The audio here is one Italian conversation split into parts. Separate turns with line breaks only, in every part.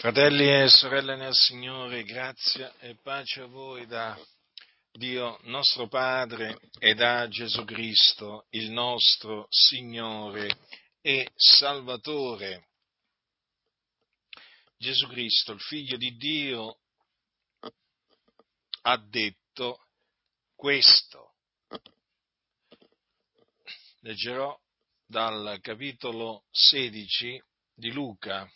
Fratelli e sorelle nel Signore, grazia e pace a voi da Dio nostro Padre e da Gesù Cristo, il nostro Signore e Salvatore. Gesù Cristo, il Figlio di Dio, ha detto questo. Leggerò dal capitolo 16 di Luca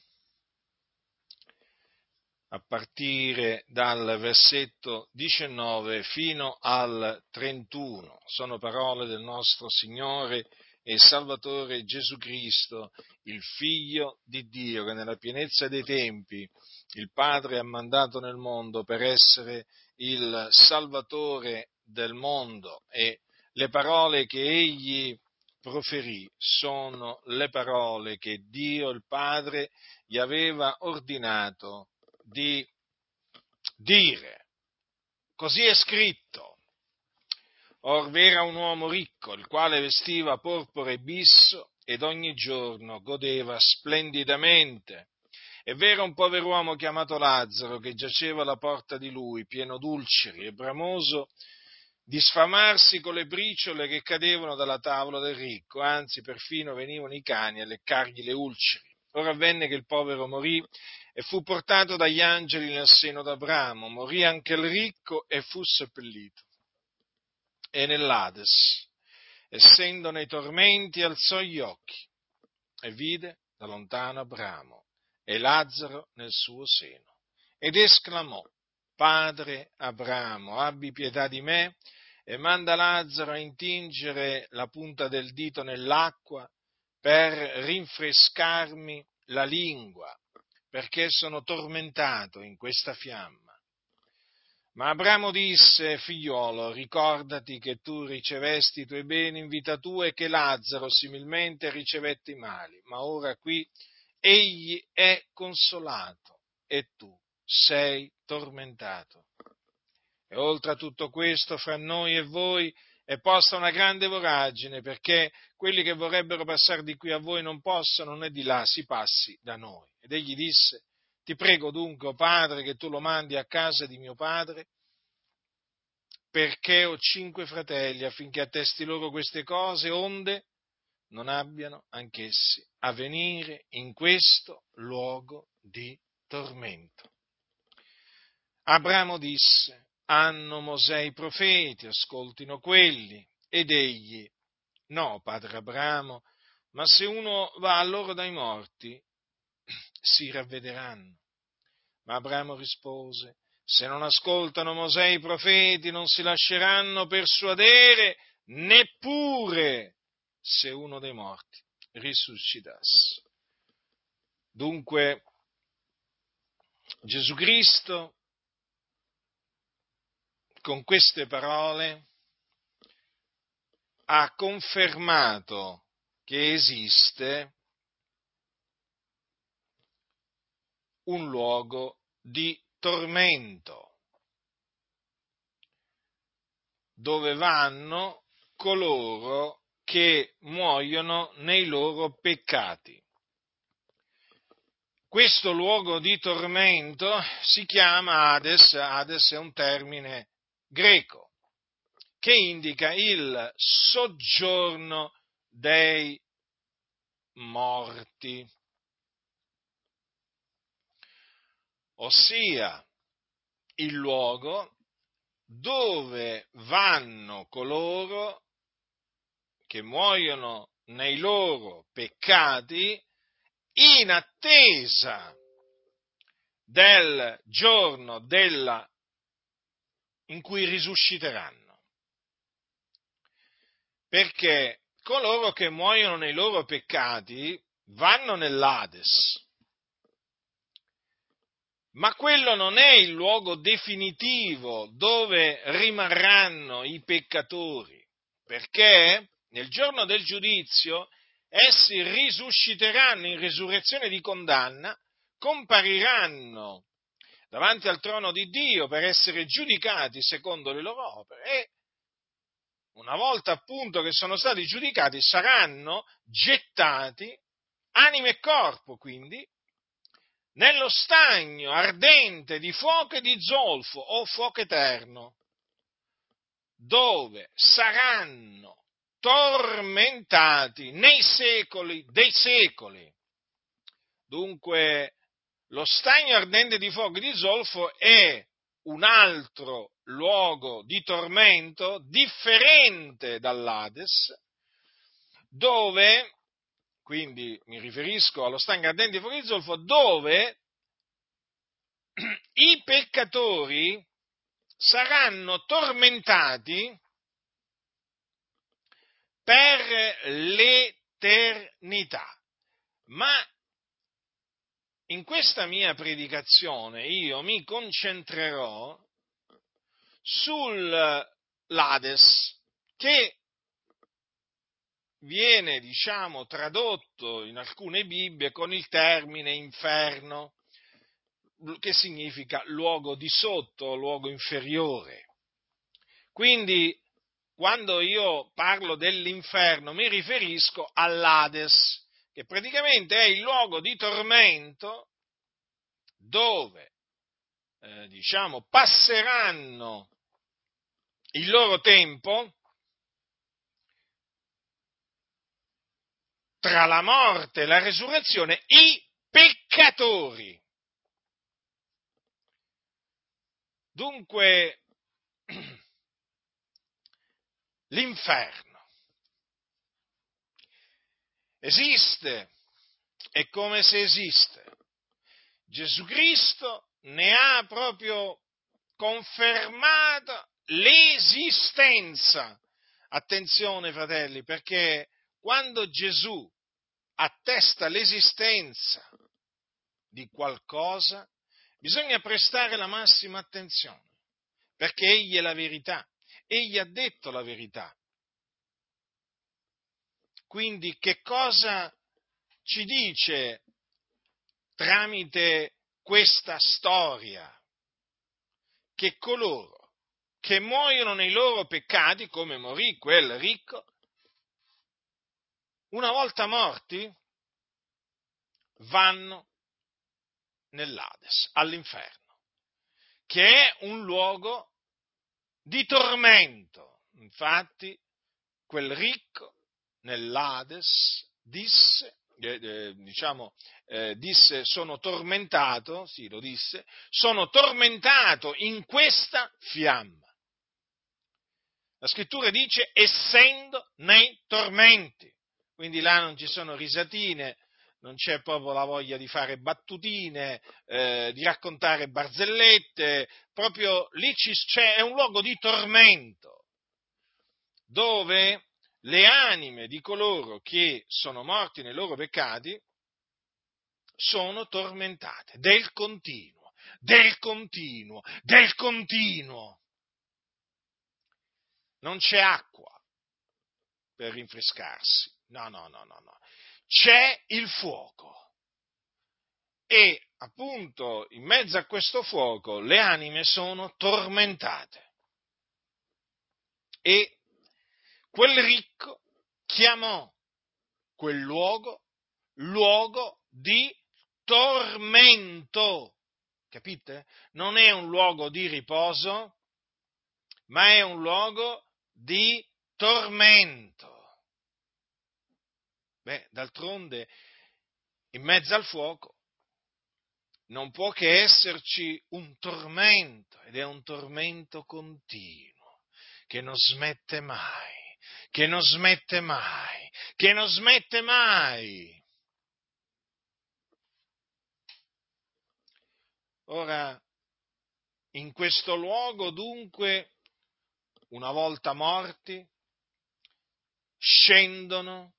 a partire dal versetto 19 fino al 31. Sono parole del nostro Signore e Salvatore Gesù Cristo, il Figlio di Dio, che nella pienezza dei tempi il Padre ha mandato nel mondo per essere il Salvatore del mondo e le parole che egli proferì sono le parole che Dio il Padre gli aveva ordinato di dire. Così è scritto. Or v'era un uomo ricco, il quale vestiva porpora e bisso ed ogni giorno godeva splendidamente. E v'era un pover'uomo chiamato Lazzaro che giaceva alla porta di lui, pieno d'ulceri e bramoso di sfamarsi con le briciole che cadevano dalla tavola del ricco, anzi perfino venivano i cani a leccargli le ulceri. Ora avvenne che il povero morì e fu portato dagli angeli nel seno d'Abramo, morì anche il ricco e fu seppellito. E nell'Ades, essendo nei tormenti, alzò gli occhi e vide da lontano Abramo e Lazzaro nel suo seno ed esclamò, Padre Abramo, abbi pietà di me e manda Lazzaro a intingere la punta del dito nell'acqua per rinfrescarmi la lingua perché sono tormentato in questa fiamma. Ma Abramo disse, figliolo, ricordati che tu ricevesti i tuoi beni in vita tua e che Lazzaro similmente ricevette i mali, ma ora qui egli è consolato e tu sei tormentato. E oltre a tutto questo, fra noi e voi è posta una grande voragine, perché quelli che vorrebbero passare di qui a voi non possano, né di là si passi da noi. Ed egli disse, ti prego dunque, o padre, che tu lo mandi a casa di mio padre, perché ho cinque fratelli, affinché attesti loro queste cose, onde non abbiano anch'essi a venire in questo luogo di tormento. Abramo disse, hanno Mosè i profeti, ascoltino quelli. Ed egli, no, padre Abramo, ma se uno va a loro dai morti, si ravvederanno. Ma Abramo rispose, se non ascoltano Mosè i profeti, non si lasceranno persuadere neppure se uno dei morti risuscitasse. Dunque, Gesù Cristo con queste parole ha confermato che esiste un luogo di tormento dove vanno coloro che muoiono nei loro peccati. Questo luogo di tormento si chiama Hades, Hades è un termine greco, che indica il soggiorno dei morti, ossia il luogo dove vanno coloro che muoiono nei loro peccati in attesa del giorno della in cui risusciteranno. Perché coloro che muoiono nei loro peccati vanno nell'Ades. Ma quello non è il luogo definitivo dove rimarranno i peccatori, perché nel giorno del giudizio essi risusciteranno in risurrezione di condanna, compariranno davanti al trono di Dio per essere giudicati secondo le loro opere e una volta appunto che sono stati giudicati saranno gettati, anima e corpo quindi, nello stagno ardente di fuoco e di zolfo o fuoco eterno, dove saranno tormentati nei secoli dei secoli. Dunque, lo stagno ardente di fuoco di zolfo è un altro luogo di tormento differente dall'Ades, dove, quindi mi riferisco allo stagno ardente di fuoco di zolfo, dove i peccatori saranno tormentati per l'eternità. Ma in questa mia predicazione io mi concentrerò sull'Ades, che viene, diciamo, tradotto in alcune Bibbie con il termine inferno, che significa luogo di sotto, luogo inferiore. Quindi, quando io parlo dell'inferno, mi riferisco all'Ades, che praticamente è il luogo di tormento dove, eh, diciamo, passeranno il loro tempo tra la morte e la resurrezione i peccatori. Dunque, l'inferno esiste, è come se esiste. Gesù Cristo ne ha proprio confermato l'esistenza. Attenzione fratelli, perché quando Gesù attesta l'esistenza di qualcosa, bisogna prestare la massima attenzione, perché Egli è la verità, Egli ha detto la verità. Quindi che cosa ci dice tramite questa storia? Che coloro che muoiono nei loro peccati, come morì quel ricco, una volta morti, vanno nell'Ades, all'inferno, che è un luogo di tormento. Infatti, quel ricco nell'Ades, disse, eh, eh, diciamo, eh, disse sono tormentato, sì lo disse, sono tormentato in questa fiamma. La scrittura dice essendo nei tormenti, quindi là non ci sono risatine, non c'è proprio la voglia di fare battutine, eh, di raccontare barzellette, proprio lì c'è, è un luogo di tormento, dove le anime di coloro che sono morti nei loro peccati sono tormentate del continuo, del continuo, del continuo. Non c'è acqua per rinfrescarsi, no, no, no, no, no. C'è il fuoco. E appunto in mezzo a questo fuoco le anime sono tormentate. E quel ricco chiamò quel luogo luogo di tormento. Capite? Non è un luogo di riposo, ma è un luogo di tormento. Beh, d'altronde, in mezzo al fuoco non può che esserci un tormento, ed è un tormento continuo, che non smette mai che non smette mai, che non smette mai. Ora, in questo luogo dunque, una volta morti, scendono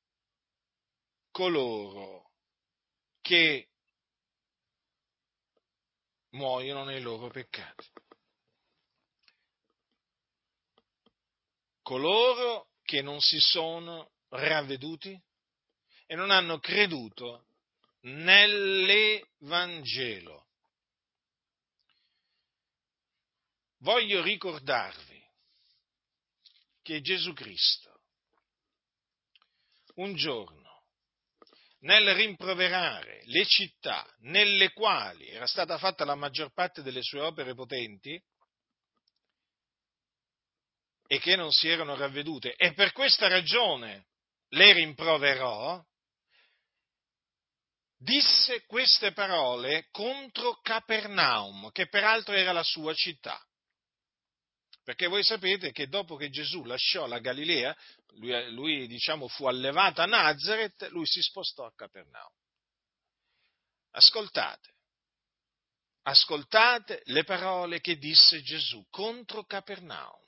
coloro che muoiono nei loro peccati. Coloro che non si sono ravveduti e non hanno creduto nell'Evangelo. Voglio ricordarvi che Gesù Cristo un giorno nel rimproverare le città nelle quali era stata fatta la maggior parte delle sue opere potenti e che non si erano ravvedute, e per questa ragione le rimproverò, disse queste parole contro Capernaum, che peraltro era la sua città. Perché voi sapete che dopo che Gesù lasciò la Galilea, lui, lui diciamo, fu allevato a Nazareth, lui si spostò a Capernaum. Ascoltate, ascoltate le parole che disse Gesù contro Capernaum.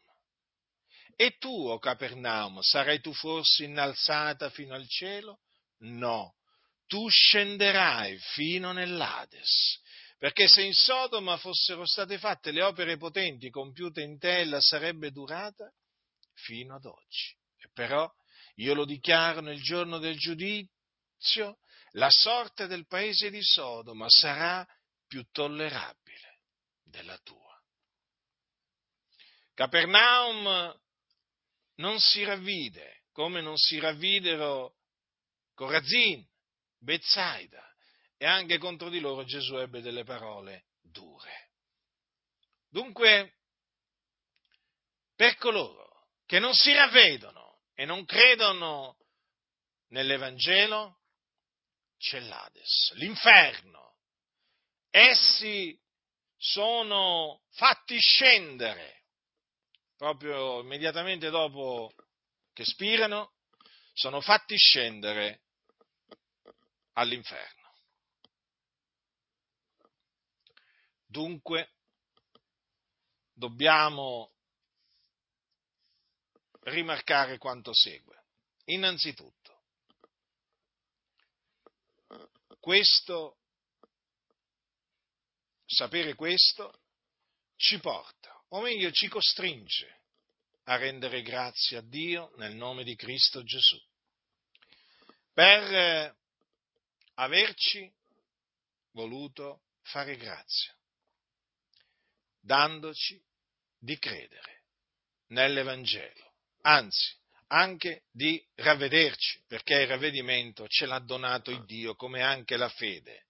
E tu, o Capernaum, sarai tu forse innalzata fino al cielo? No, tu scenderai fino nell'Ades. Perché se in Sodoma fossero state fatte le opere potenti compiute in te, ella sarebbe durata fino ad oggi. E però io lo dichiaro nel giorno del giudizio, la sorte del paese di Sodoma sarà più tollerabile della tua. Capernaum non si ravvide, come non si ravvidero Corazin, Bezzaida, e anche contro di loro Gesù ebbe delle parole dure. Dunque, per coloro che non si ravvedono e non credono nell'Evangelo, c'è l'Ades, l'inferno. Essi sono fatti scendere proprio immediatamente dopo che spirano, sono fatti scendere all'inferno. Dunque, dobbiamo rimarcare quanto segue. Innanzitutto, questo, sapere questo, ci porta, o meglio ci costringe a rendere grazie a Dio nel nome di Cristo Gesù, per averci voluto fare grazia dandoci di credere nell'Evangelo, anzi anche di ravvederci, perché il ravvedimento ce l'ha donato il Dio come anche la fede.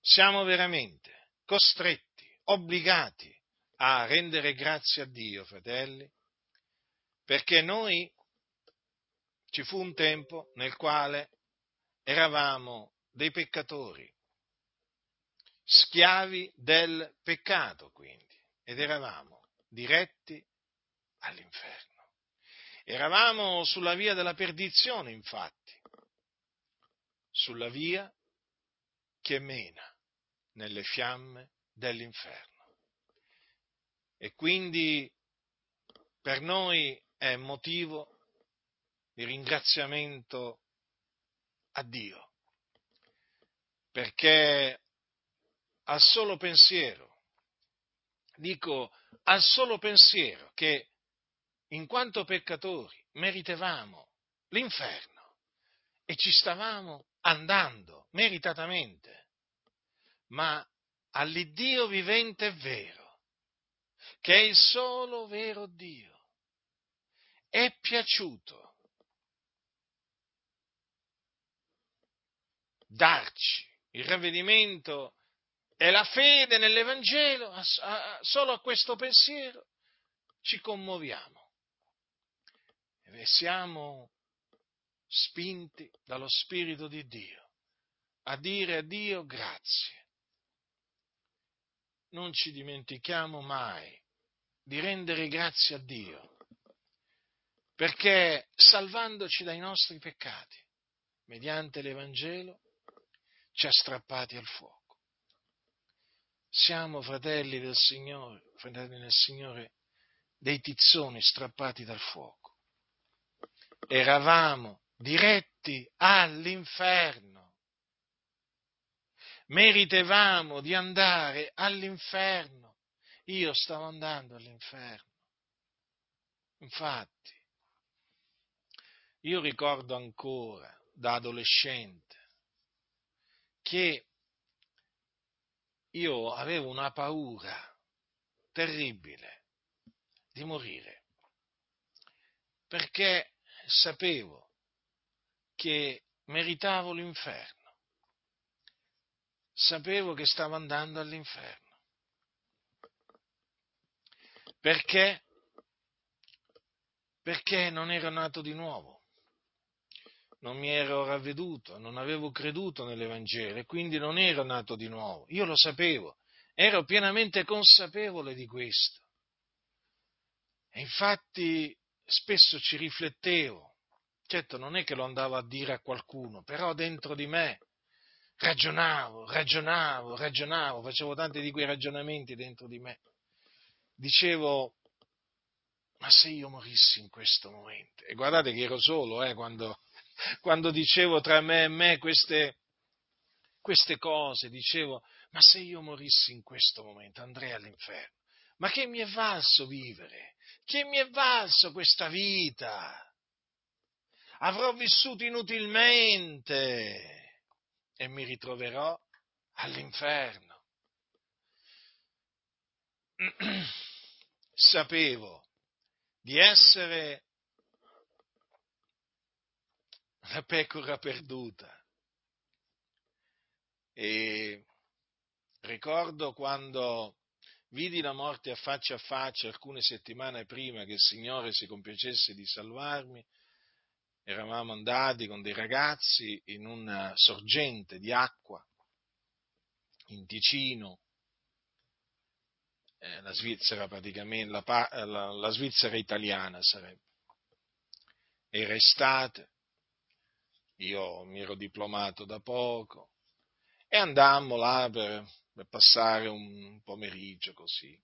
Siamo veramente costretti, obbligati a rendere grazie a Dio, fratelli, perché noi ci fu un tempo nel quale eravamo dei peccatori, schiavi del peccato quindi, ed eravamo diretti all'inferno. Eravamo sulla via della perdizione, infatti, sulla via che mena nelle fiamme dell'inferno. E quindi per noi è motivo di ringraziamento a Dio, perché al solo pensiero, dico al solo pensiero che in quanto peccatori meritevamo l'inferno e ci stavamo andando meritatamente, ma all'Iddio vivente e vero, che è il solo vero Dio, è piaciuto darci il ravvedimento e la fede nell'Evangelo, solo a questo pensiero ci commuoviamo e siamo spinti dallo Spirito di Dio a dire a Dio grazie. Non ci dimentichiamo mai di rendere grazie a Dio, perché salvandoci dai nostri peccati, mediante l'Evangelo, ci ha strappati al fuoco. Siamo fratelli del Signore, fratelli del Signore, dei tizzoni strappati dal fuoco. Eravamo diretti all'inferno. Meritevamo di andare all'inferno. Io stavo andando all'inferno. Infatti, io ricordo ancora da adolescente che io avevo una paura terribile di morire, perché sapevo che meritavo l'inferno. Sapevo che stavo andando all'inferno. Perché? Perché non ero nato di nuovo non mi ero ravveduto, non avevo creduto nell'Evangelo e quindi non ero nato di nuovo. Io lo sapevo, ero pienamente consapevole di questo. E infatti spesso ci riflettevo. Certo, non è che lo andavo a dire a qualcuno, però dentro di me ragionavo, ragionavo, ragionavo, facevo tanti di quei ragionamenti dentro di me. Dicevo, ma se io morissi in questo momento? E guardate che ero solo eh, quando, quando dicevo tra me e me queste, queste cose, dicevo, ma se io morissi in questo momento andrei all'inferno. Ma che mi è valso vivere? Che mi è valso questa vita? Avrò vissuto inutilmente e mi ritroverò all'inferno. Sapevo di essere la pecora perduta. E ricordo quando vidi la morte a faccia a faccia alcune settimane prima che il Signore si compiacesse di salvarmi, eravamo andati con dei ragazzi in una sorgente di acqua in Ticino, eh, la Svizzera praticamente, la, la, la Svizzera italiana sarebbe. Era estate, io mi ero diplomato da poco e andammo là per, per passare un pomeriggio così.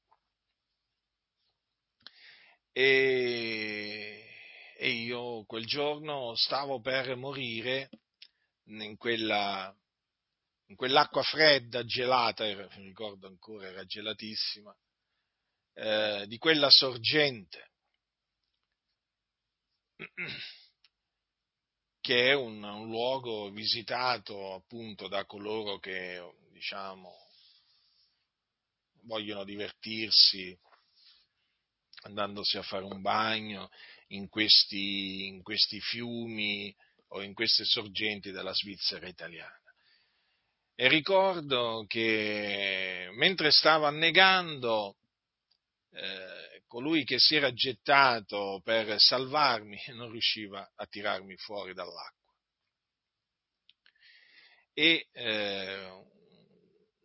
E, e, io quel giorno stavo per morire in, quella, in quell'acqua fredda, gelata, mi ricordo ancora, era gelatissima, eh, di quella sorgente che è un, un luogo visitato appunto da coloro che, diciamo, vogliono divertirsi andandosi a fare un bagno in questi, in questi fiumi o in queste sorgenti della Svizzera italiana. E ricordo che mentre stavo annegando, eh, colui che si era gettato per salvarmi non riusciva a tirarmi fuori dall'acqua. E eh,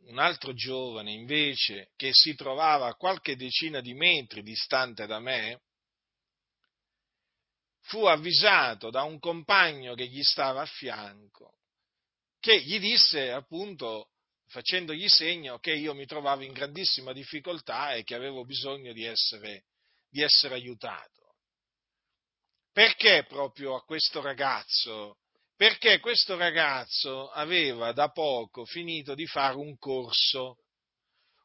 un altro giovane invece che si trovava a qualche decina di metri distante da me, fu avvisato da un compagno che gli stava a fianco, che gli disse appunto facendogli segno che io mi trovavo in grandissima difficoltà e che avevo bisogno di essere, di essere aiutato. Perché proprio a questo ragazzo? Perché questo ragazzo aveva da poco finito di fare un corso,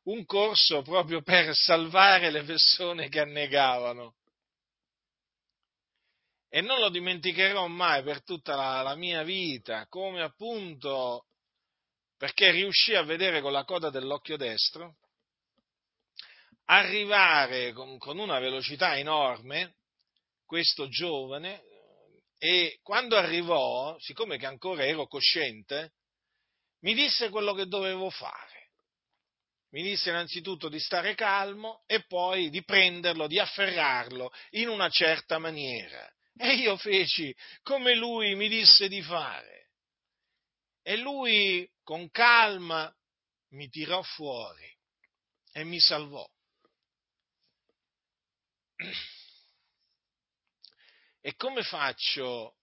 un corso proprio per salvare le persone che annegavano. E non lo dimenticherò mai per tutta la, la mia vita, come appunto perché riuscì a vedere con la coda dell'occhio destro, arrivare con, una velocità enorme questo giovane e quando arrivò, siccome che ancora ero cosciente, mi disse quello che dovevo fare. Mi disse innanzitutto di stare calmo e poi di prenderlo, di afferrarlo in una certa maniera. E io feci come lui mi disse di fare. E lui con calma mi tirò fuori e mi salvò. E come faccio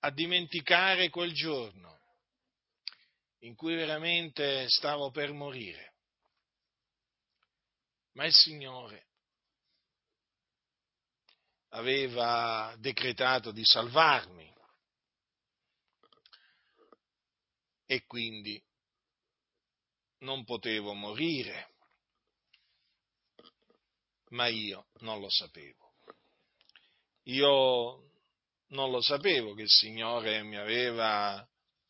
a dimenticare quel giorno in cui veramente stavo per morire? Ma il Signore aveva decretato di salvarmi e quindi non potevo morire, ma io non lo sapevo. Io non lo sapevo che il Signore mi aveva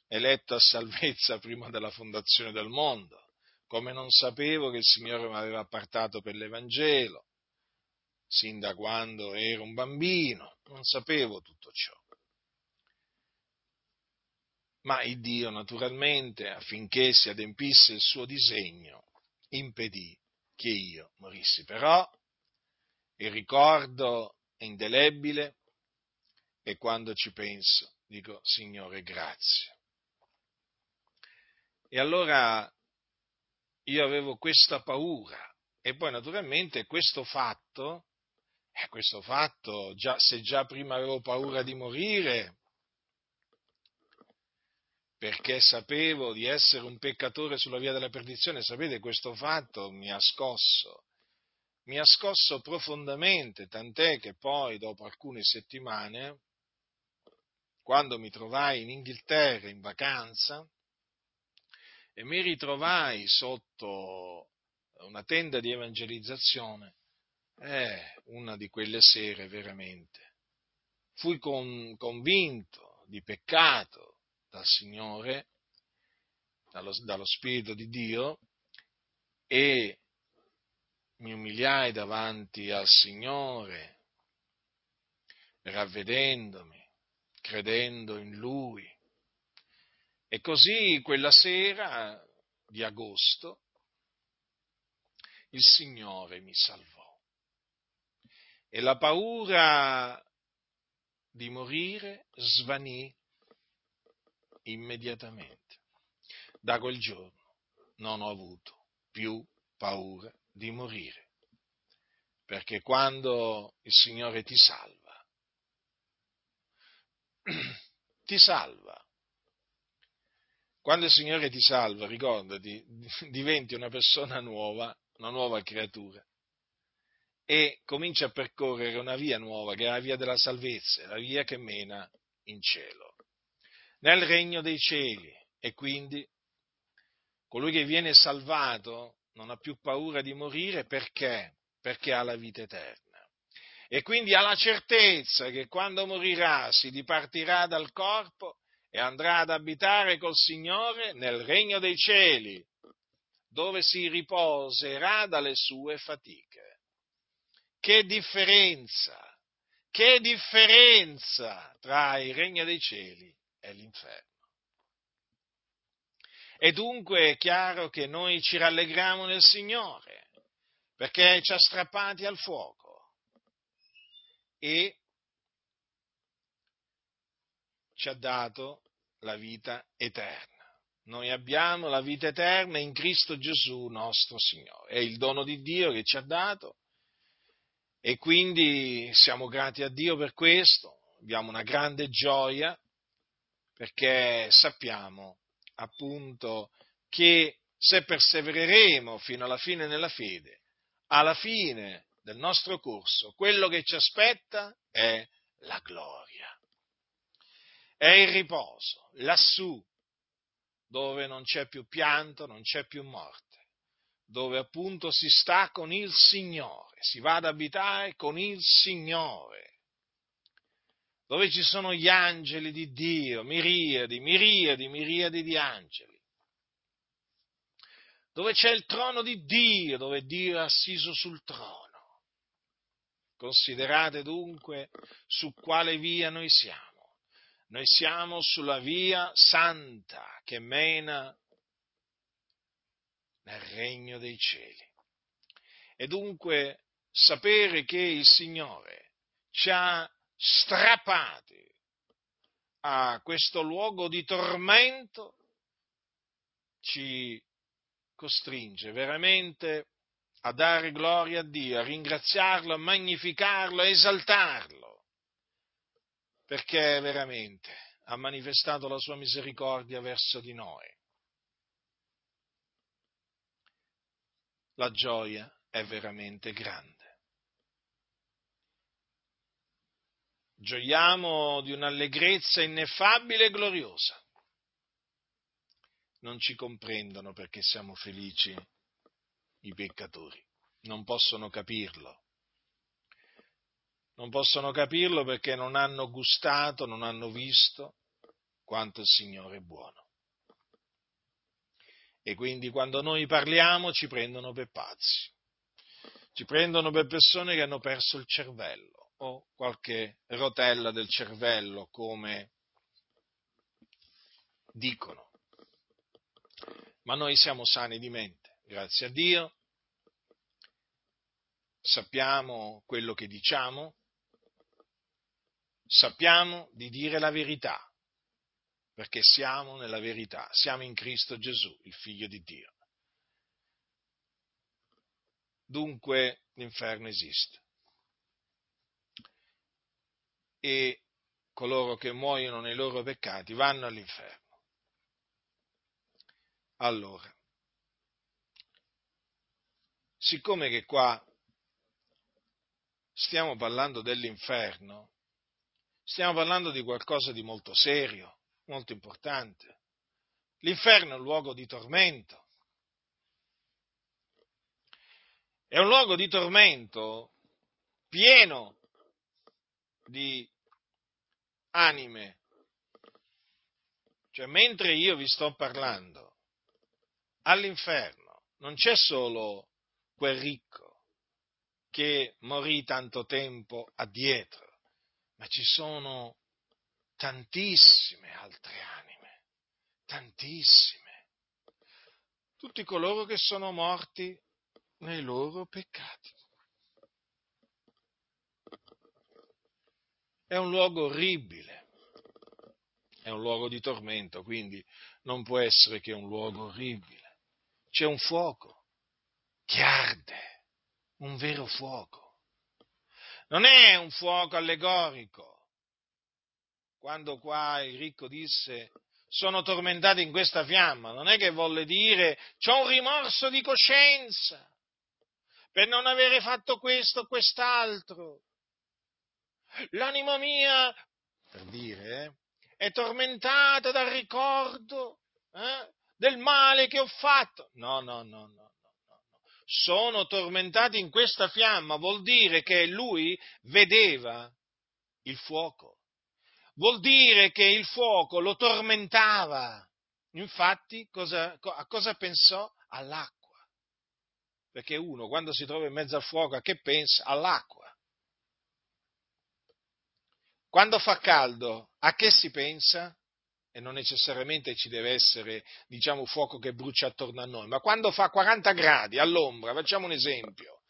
eletto a salvezza prima della fondazione del mondo, come non sapevo che il Signore mi aveva appartato per l'Evangelo, sin da quando ero un bambino, non sapevo tutto ciò. Ma il Dio, naturalmente, affinché si adempisse il suo disegno, impedì che io morissi. Però il ricordo è indelebile e quando ci penso dico, Signore, grazie. E allora io avevo questa paura e poi naturalmente questo fatto, eh, questo fatto, già, se già prima avevo paura di morire, perché sapevo di essere un peccatore sulla via della perdizione, sapete, questo fatto mi ha scosso, mi ha scosso profondamente, tant'è che poi, dopo alcune settimane, quando mi trovai in Inghilterra in vacanza e mi ritrovai sotto una tenda di evangelizzazione, eh, una di quelle sere veramente, fui con, convinto di peccato, dal Signore, dallo, dallo Spirito di Dio, e mi umiliai davanti al Signore, ravvedendomi, credendo in Lui. E così quella sera di agosto il Signore mi salvò. E la paura di morire svanì immediatamente. Da quel giorno non ho avuto più paura di morire, perché quando il Signore ti salva, ti salva. Quando il Signore ti salva, ricordati, diventi una persona nuova, una nuova creatura e comincia a percorrere una via nuova, che è la via della salvezza, la via che mena in cielo nel regno dei cieli e quindi colui che viene salvato non ha più paura di morire perché? Perché ha la vita eterna. E quindi ha la certezza che quando morirà si dipartirà dal corpo e andrà ad abitare col Signore nel regno dei cieli, dove si riposerà dalle sue fatiche. Che differenza, che differenza tra il regno dei cieli è l'inferno. E dunque è chiaro che noi ci rallegriamo nel Signore, perché ci ha strappati al fuoco e ci ha dato la vita eterna. Noi abbiamo la vita eterna in Cristo Gesù nostro Signore. È il dono di Dio che ci ha dato e quindi siamo grati a Dio per questo, abbiamo una grande gioia perché sappiamo appunto che se persevereremo fino alla fine nella fede, alla fine del nostro corso, quello che ci aspetta è la gloria, è il riposo, lassù, dove non c'è più pianto, non c'è più morte, dove appunto si sta con il Signore, si va ad abitare con il Signore dove ci sono gli angeli di Dio, miriadi, miriadi, miriadi di angeli, dove c'è il trono di Dio, dove Dio è assiso sul trono. Considerate dunque su quale via noi siamo. Noi siamo sulla via santa che mena nel regno dei cieli. E dunque sapere che il Signore ci ha strappati a questo luogo di tormento ci costringe veramente a dare gloria a Dio, a ringraziarlo, a magnificarlo, a esaltarlo, perché veramente ha manifestato la sua misericordia verso di noi. La gioia è veramente grande. Gioiamo di un'allegrezza ineffabile e gloriosa. Non ci comprendono perché siamo felici i peccatori, non possono capirlo. Non possono capirlo perché non hanno gustato, non hanno visto quanto il Signore è buono. E quindi quando noi parliamo ci prendono per pazzi, ci prendono per persone che hanno perso il cervello o qualche rotella del cervello, come dicono. Ma noi siamo sani di mente, grazie a Dio, sappiamo quello che diciamo, sappiamo di dire la verità, perché siamo nella verità, siamo in Cristo Gesù, il Figlio di Dio. Dunque l'inferno esiste. E coloro che muoiono nei loro peccati vanno all'inferno. Allora, siccome che qua stiamo parlando dell'inferno, stiamo parlando di qualcosa di molto serio, molto importante. L'inferno è un luogo di tormento. È un luogo di tormento pieno di anime. Cioè, mentre io vi sto parlando, all'inferno non c'è solo quel ricco che morì tanto tempo addietro, ma ci sono tantissime altre anime, tantissime. Tutti coloro che sono morti nei loro peccati. È un luogo orribile, è un luogo di tormento, quindi non può essere che un luogo orribile. C'è un fuoco che arde, un vero fuoco. Non è un fuoco allegorico. Quando qua il ricco disse sono tormentati in questa fiamma, non è che volle dire c'ho un rimorso di coscienza per non avere fatto questo o quest'altro. L'anima mia, per dire, eh, è tormentata dal ricordo eh, del male che ho fatto. No, no, no, no, no, no. Sono tormentati in questa fiamma, vuol dire che lui vedeva il fuoco. Vuol dire che il fuoco lo tormentava. Infatti, cosa, a cosa pensò? All'acqua. Perché uno, quando si trova in mezzo al fuoco, a che pensa? All'acqua. Quando fa caldo, a che si pensa? E non necessariamente ci deve essere, diciamo, fuoco che brucia attorno a noi, ma quando fa 40 gradi all'ombra, facciamo un esempio,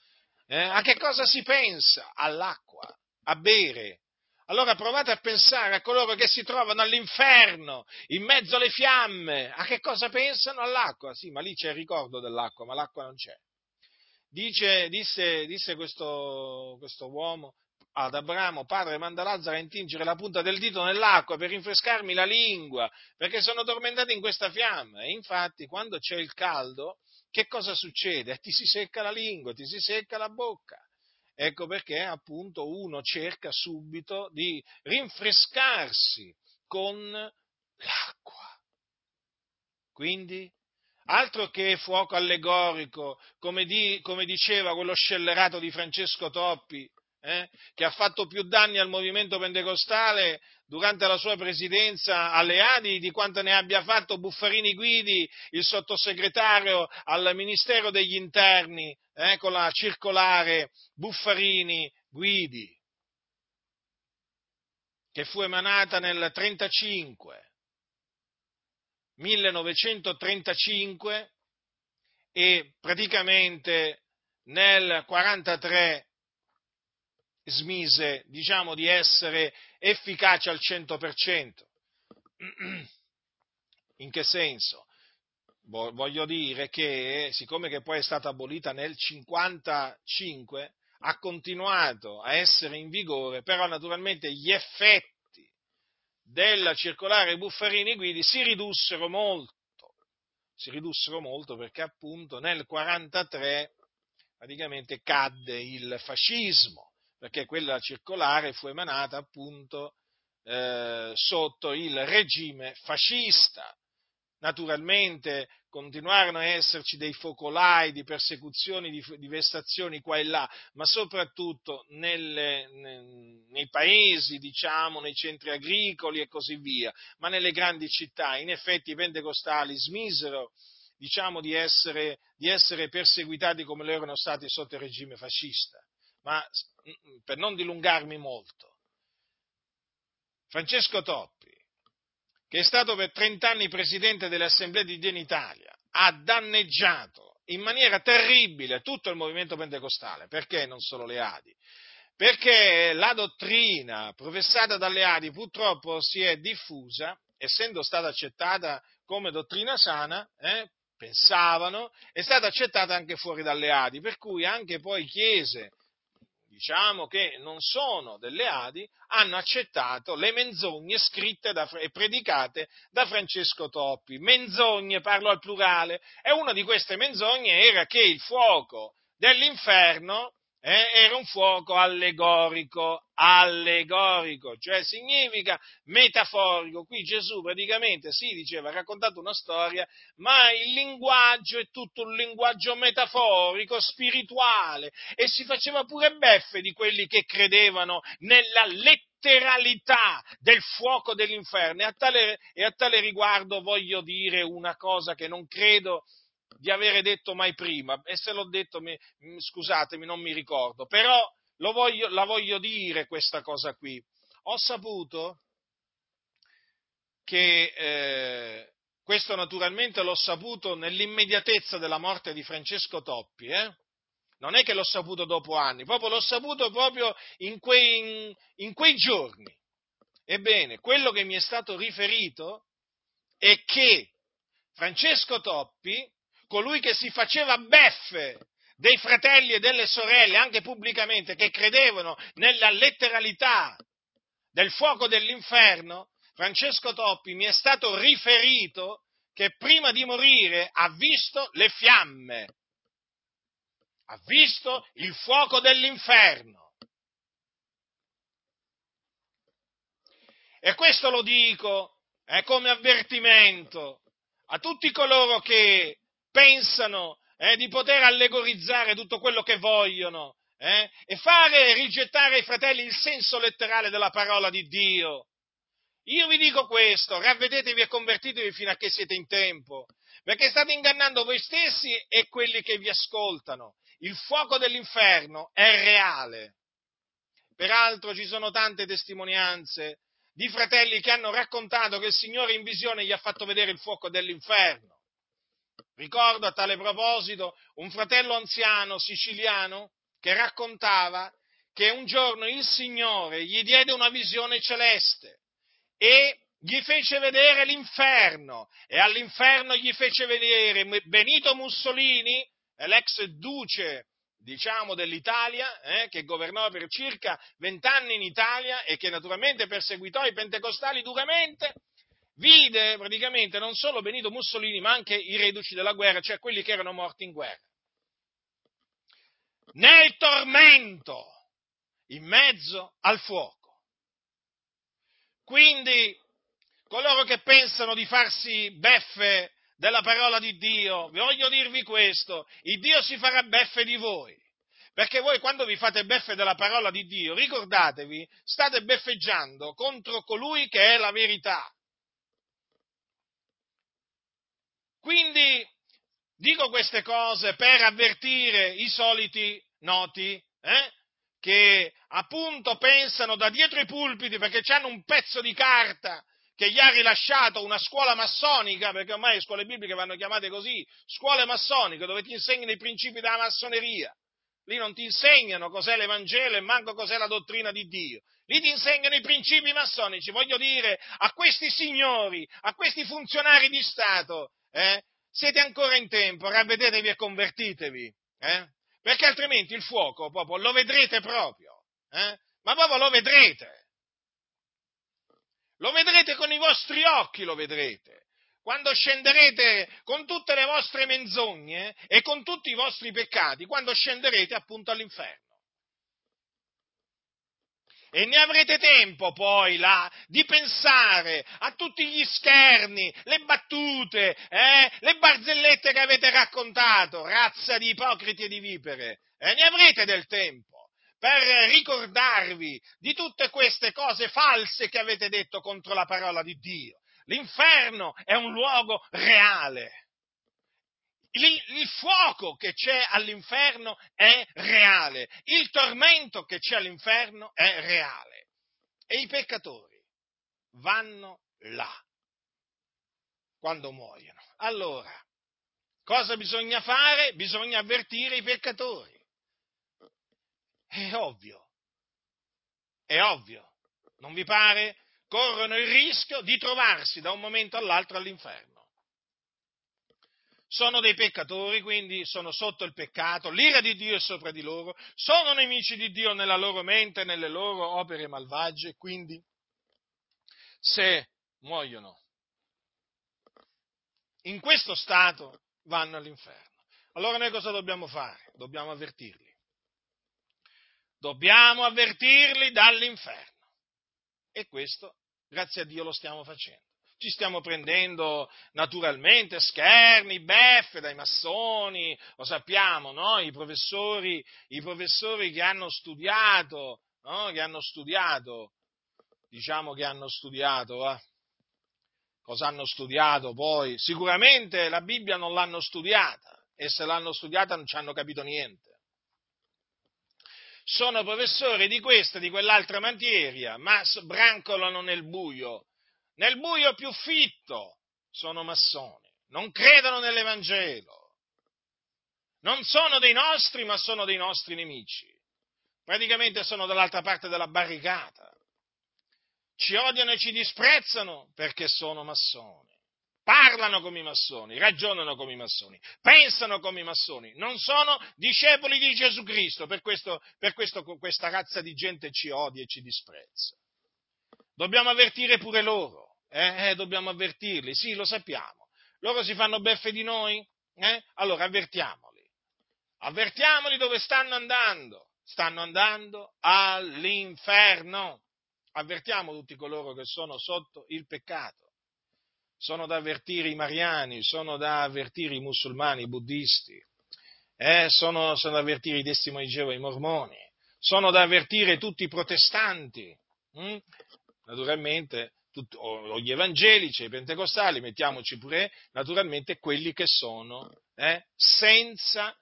eh, a che cosa si pensa? All'acqua, a bere. Allora provate a pensare a coloro che si trovano all'inferno, in mezzo alle fiamme, a che cosa pensano? All'acqua. Sì, ma lì c'è il ricordo dell'acqua, ma l'acqua non c'è. Dice, disse, disse questo, questo uomo, ad Abramo, padre, manda Lazzaro a intingere la punta del dito nell'acqua per rinfrescarmi la lingua, perché sono tormentato in questa fiamma. E infatti, quando c'è il caldo, che cosa succede? Ti si secca la lingua, ti si secca la bocca. Ecco perché appunto uno cerca subito di rinfrescarsi con l'acqua. Quindi, altro che fuoco allegorico, come, di, come diceva quello scellerato di Francesco Toppi, eh, che ha fatto più danni al movimento pentecostale durante la sua presidenza alle Adi di quanto ne abbia fatto Buffarini Guidi, il sottosegretario al Ministero degli Interni, eh, con la circolare Buffarini Guidi, che fu emanata nel 35, 1935 e praticamente nel 43 smise, diciamo, di essere efficace al 100%. In che senso? Voglio dire che, siccome che poi è stata abolita nel 1955, ha continuato a essere in vigore, però naturalmente gli effetti della circolare Buffarini Guidi si ridussero molto, si ridussero molto perché appunto nel 1943 praticamente cadde il fascismo perché quella circolare fu emanata appunto eh, sotto il regime fascista. Naturalmente continuarono a esserci dei focolai di persecuzioni, di, di vessazioni qua e là, ma soprattutto nelle, nei paesi, diciamo, nei centri agricoli e così via, ma nelle grandi città. In effetti i pentecostali smisero diciamo, di, essere, di essere perseguitati come lo erano stati sotto il regime fascista ma per non dilungarmi molto, Francesco Toppi che è stato per 30 anni presidente delle assemblee di Dio in Italia, ha danneggiato in maniera terribile tutto il movimento pentecostale, perché non solo le Adi? Perché la dottrina professata dalle Adi purtroppo si è diffusa, essendo stata accettata come dottrina sana, eh, pensavano, è stata accettata anche fuori dalle Adi, per cui anche poi chiese diciamo che non sono delle Adi, hanno accettato le menzogne scritte da, e predicate da Francesco Toppi. Menzogne, parlo al plurale, e una di queste menzogne era che il fuoco dell'inferno eh, era un fuoco allegorico, allegorico, cioè significa metaforico. Qui Gesù praticamente si sì, diceva, ha raccontato una storia, ma il linguaggio è tutto un linguaggio metaforico, spirituale, e si faceva pure beffe di quelli che credevano nella letteralità del fuoco dell'inferno. E a tale, e a tale riguardo voglio dire una cosa che non credo di avere detto mai prima, e se l'ho detto, mi, scusatemi, non mi ricordo, però voglio, la voglio dire questa cosa qui. Ho saputo che, eh, questo naturalmente l'ho saputo nell'immediatezza della morte di Francesco Toppi, eh? non è che l'ho saputo dopo anni, proprio l'ho saputo proprio in quei, in, in quei giorni. Ebbene, quello che mi è stato riferito è che Francesco Toppi colui che si faceva beffe dei fratelli e delle sorelle, anche pubblicamente, che credevano nella letteralità del fuoco dell'inferno, Francesco Toppi mi è stato riferito che prima di morire ha visto le fiamme, ha visto il fuoco dell'inferno. E questo lo dico eh, come avvertimento a tutti coloro che pensano eh, di poter allegorizzare tutto quello che vogliono eh, e fare rigettare ai fratelli il senso letterale della parola di Dio. Io vi dico questo, ravvedetevi e convertitevi fino a che siete in tempo, perché state ingannando voi stessi e quelli che vi ascoltano. Il fuoco dell'inferno è reale. Peraltro ci sono tante testimonianze di fratelli che hanno raccontato che il Signore in visione gli ha fatto vedere il fuoco dell'inferno. Ricordo a tale proposito un fratello anziano siciliano che raccontava che un giorno il Signore gli diede una visione celeste e gli fece vedere l'inferno e all'inferno gli fece vedere Benito Mussolini, l'ex duce diciamo, dell'Italia, eh, che governò per circa vent'anni in Italia e che naturalmente perseguitò i pentecostali duramente, vide praticamente non solo Benito Mussolini, ma anche i reduci della guerra, cioè quelli che erano morti in guerra. Nel tormento, in mezzo al fuoco. Quindi, coloro che pensano di farsi beffe della parola di Dio, voglio dirvi questo, il Dio si farà beffe di voi. Perché voi quando vi fate beffe della parola di Dio, ricordatevi, state beffeggiando contro colui che è la verità. Quindi dico queste cose per avvertire i soliti noti eh, che appunto pensano da dietro i pulpiti perché hanno un pezzo di carta che gli ha rilasciato una scuola massonica, perché ormai le scuole bibliche vanno chiamate così, scuole massoniche, dove ti insegnano i principi della massoneria. Lì non ti insegnano cos'è l'Evangelo e manco cos'è la dottrina di Dio. Lì ti insegnano i principi massonici. Voglio dire a questi signori, a questi funzionari di Stato, eh, siete ancora in tempo, ravvedetevi e convertitevi, eh? perché altrimenti il fuoco proprio lo vedrete proprio, eh? ma proprio lo vedrete. Lo vedrete con i vostri occhi, lo vedrete. Quando scenderete con tutte le vostre menzogne e con tutti i vostri peccati, quando scenderete appunto all'inferno e ne avrete tempo poi là di pensare a tutti gli scherni, le battute, eh, le barzellette che avete raccontato, razza di ipocriti e di vipere, e ne avrete del tempo per ricordarvi di tutte queste cose false che avete detto contro la parola di Dio. L'inferno è un luogo reale il fuoco che c'è all'inferno è reale, il tormento che c'è all'inferno è reale e i peccatori vanno là quando muoiono. Allora, cosa bisogna fare? Bisogna avvertire i peccatori. È ovvio, è ovvio, non vi pare? Corrono il rischio di trovarsi da un momento all'altro all'inferno sono dei peccatori, quindi sono sotto il peccato, l'ira di Dio è sopra di loro, sono nemici di Dio nella loro mente nelle loro opere malvagie, quindi se muoiono in questo stato vanno all'inferno. Allora noi cosa dobbiamo fare? Dobbiamo avvertirli. Dobbiamo avvertirli dall'inferno. E questo, grazie a Dio, lo stiamo facendo ci stiamo prendendo naturalmente scherni, beffe dai massoni, lo sappiamo, no? I professori, i professori che hanno studiato, no? che hanno studiato, diciamo che hanno studiato, eh? cosa hanno studiato poi? Sicuramente la Bibbia non l'hanno studiata e se l'hanno studiata non ci hanno capito niente. Sono professori di questa e di quell'altra materia, ma brancolano nel buio nel buio più fitto sono massoni, non credono nell'Evangelo, non sono dei nostri, ma sono dei nostri nemici. Praticamente sono dall'altra parte della barricata. Ci odiano e ci disprezzano perché sono massoni. Parlano come i massoni, ragionano come i massoni, pensano come i massoni, non sono discepoli di Gesù Cristo, per questo, per questo questa razza di gente ci odia e ci disprezza. Dobbiamo avvertire pure loro eh, eh, dobbiamo avvertirli, sì, lo sappiamo. Loro si fanno beffe di noi? Eh? Allora avvertiamoli. Avvertiamoli dove stanno andando. Stanno andando all'inferno. Avvertiamo tutti coloro che sono sotto il peccato. Sono da avvertire i mariani, sono da avvertire i musulmani, i buddisti, eh? sono, sono, da avvertire i testimoni di Geova, i mormoni, sono da avvertire tutti i protestanti. Hm? Naturalmente tutti, o gli evangelici, i pentecostali, mettiamoci pure naturalmente quelli che sono eh, senza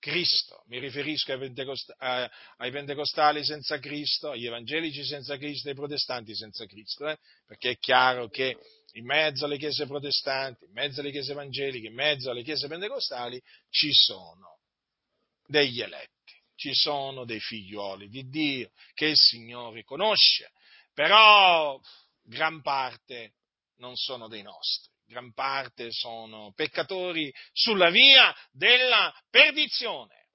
Cristo. Mi riferisco ai, pentecost- ai, pentecostali senza Cristo, agli evangelici senza Cristo, ai protestanti senza Cristo, eh? perché è chiaro che in mezzo alle chiese protestanti, in mezzo alle chiese evangeliche, in mezzo alle chiese pentecostali ci sono degli eletti, ci sono dei figlioli di Dio che il Signore conosce, però gran parte non sono dei nostri, gran parte sono peccatori sulla via della perdizione.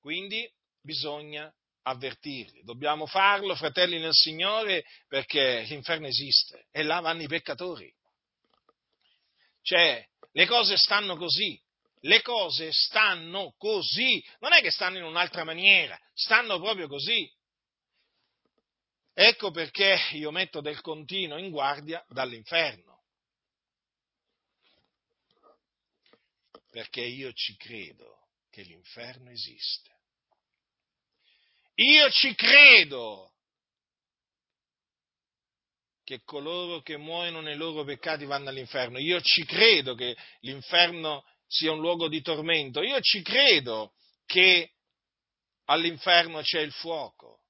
Quindi bisogna avvertirli, dobbiamo farlo, fratelli nel Signore, perché l'inferno esiste e là vanno i peccatori. Cioè, le cose stanno così, le cose stanno così, non è che stanno in un'altra maniera, stanno proprio così. Ecco perché io metto del continuo in guardia dall'inferno. Perché io ci credo che l'inferno esiste. Io ci credo che coloro che muoiono nei loro peccati vanno all'inferno. Io ci credo che l'inferno sia un luogo di tormento. Io ci credo che all'inferno c'è il fuoco.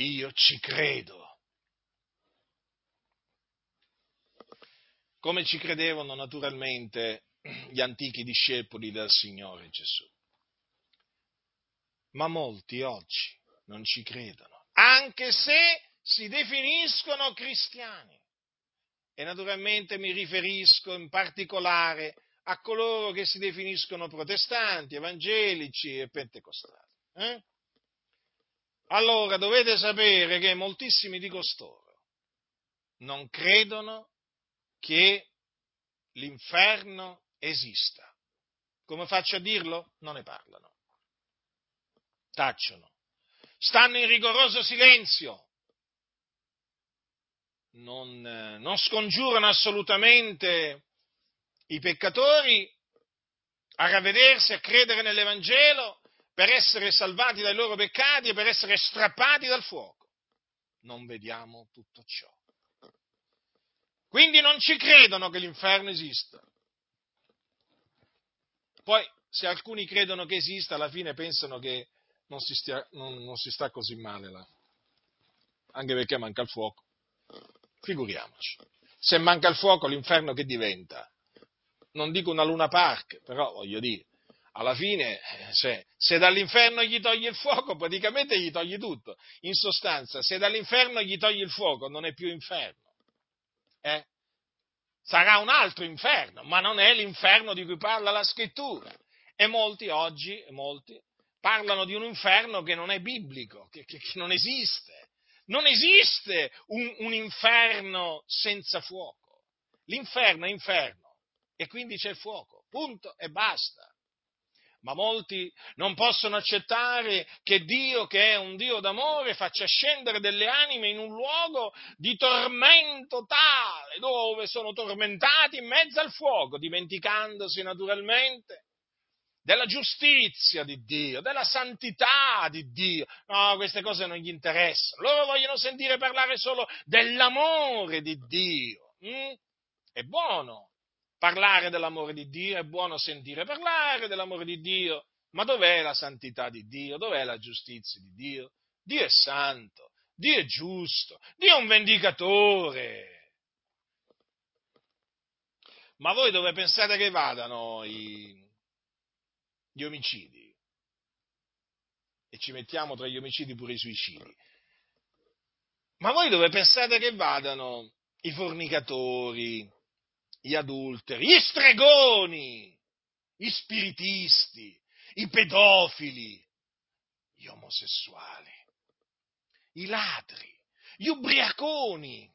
Io ci credo. Come ci credevano naturalmente gli antichi discepoli del Signore Gesù. Ma molti oggi non ci credono, anche se si definiscono cristiani. E naturalmente mi riferisco in particolare a coloro che si definiscono protestanti, evangelici e pentecostali. Eh? Allora dovete sapere che moltissimi di costoro non credono che l'inferno esista. Come faccio a dirlo? Non ne parlano. Tacciono. Stanno in rigoroso silenzio. Non, non scongiurano assolutamente i peccatori a ravvedersi, a credere nell'Evangelo per essere salvati dai loro peccati e per essere strappati dal fuoco. Non vediamo tutto ciò. Quindi non ci credono che l'inferno esista. Poi, se alcuni credono che esista, alla fine pensano che non si, stia, non, non si sta così male là. Anche perché manca il fuoco. Figuriamoci. Se manca il fuoco, l'inferno che diventa? Non dico una luna park, però voglio dire, alla fine, eh, se, se, dall'inferno gli togli il fuoco, praticamente gli togli tutto. In sostanza, se dall'inferno gli togli il fuoco, non è più inferno. Eh? Sarà un altro inferno, ma non è l'inferno di cui parla la scrittura. E molti oggi, molti, parlano di un inferno che non è biblico, che, che, che non esiste. Non esiste un, un inferno senza fuoco. L'inferno è inferno e quindi c'è il fuoco. Punto e basta. Ma molti non possono accettare che Dio, che è un Dio d'amore, faccia scendere delle anime in un luogo di tormento tale, dove sono tormentati in mezzo al fuoco, dimenticandosi naturalmente della giustizia di Dio, della santità di Dio. No, queste cose non gli interessano. Loro vogliono sentire parlare solo dell'amore di Dio. Mm? È buono parlare dell'amore di Dio, è buono sentire parlare dell'amore di Dio, ma dov'è la santità di Dio? Dov'è la giustizia di Dio? Dio è santo, Dio è giusto, Dio è un vendicatore. Ma voi dove pensate che vadano i, gli omicidi? E ci mettiamo tra gli omicidi pure i suicidi. Ma voi dove pensate che vadano i fornicatori, gli adulteri, gli stregoni, gli spiritisti, i pedofili, gli omosessuali, i ladri, gli ubriaconi,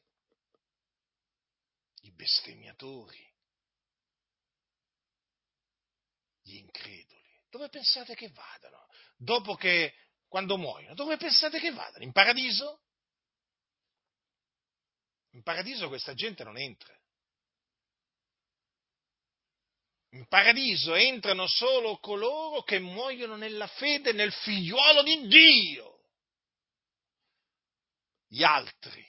i bestemmiatori, gli increduli. Dove pensate che vadano? Dopo che, quando muoiono, dove pensate che vadano? In paradiso? In paradiso questa gente non entra. In paradiso entrano solo coloro che muoiono nella fede nel figliuolo di Dio. Gli altri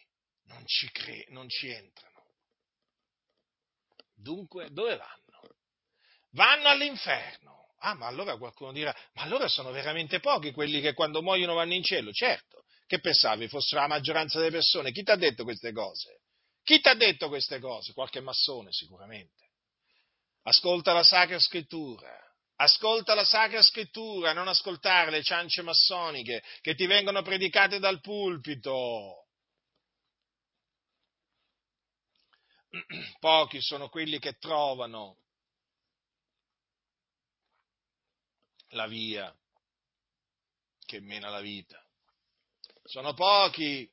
non ci, cre- non ci entrano. Dunque, dove vanno? Vanno all'inferno. Ah, ma allora qualcuno dirà, ma allora sono veramente pochi quelli che quando muoiono vanno in cielo? Certo. Che pensavi fossero la maggioranza delle persone? Chi ti ha detto queste cose? Chi ti ha detto queste cose? Qualche massone sicuramente. Ascolta la Sacra Scrittura. Ascolta la Sacra Scrittura, non ascoltare le ciance massoniche che ti vengono predicate dal pulpito. Pochi sono quelli che trovano la via che mena la vita. Sono pochi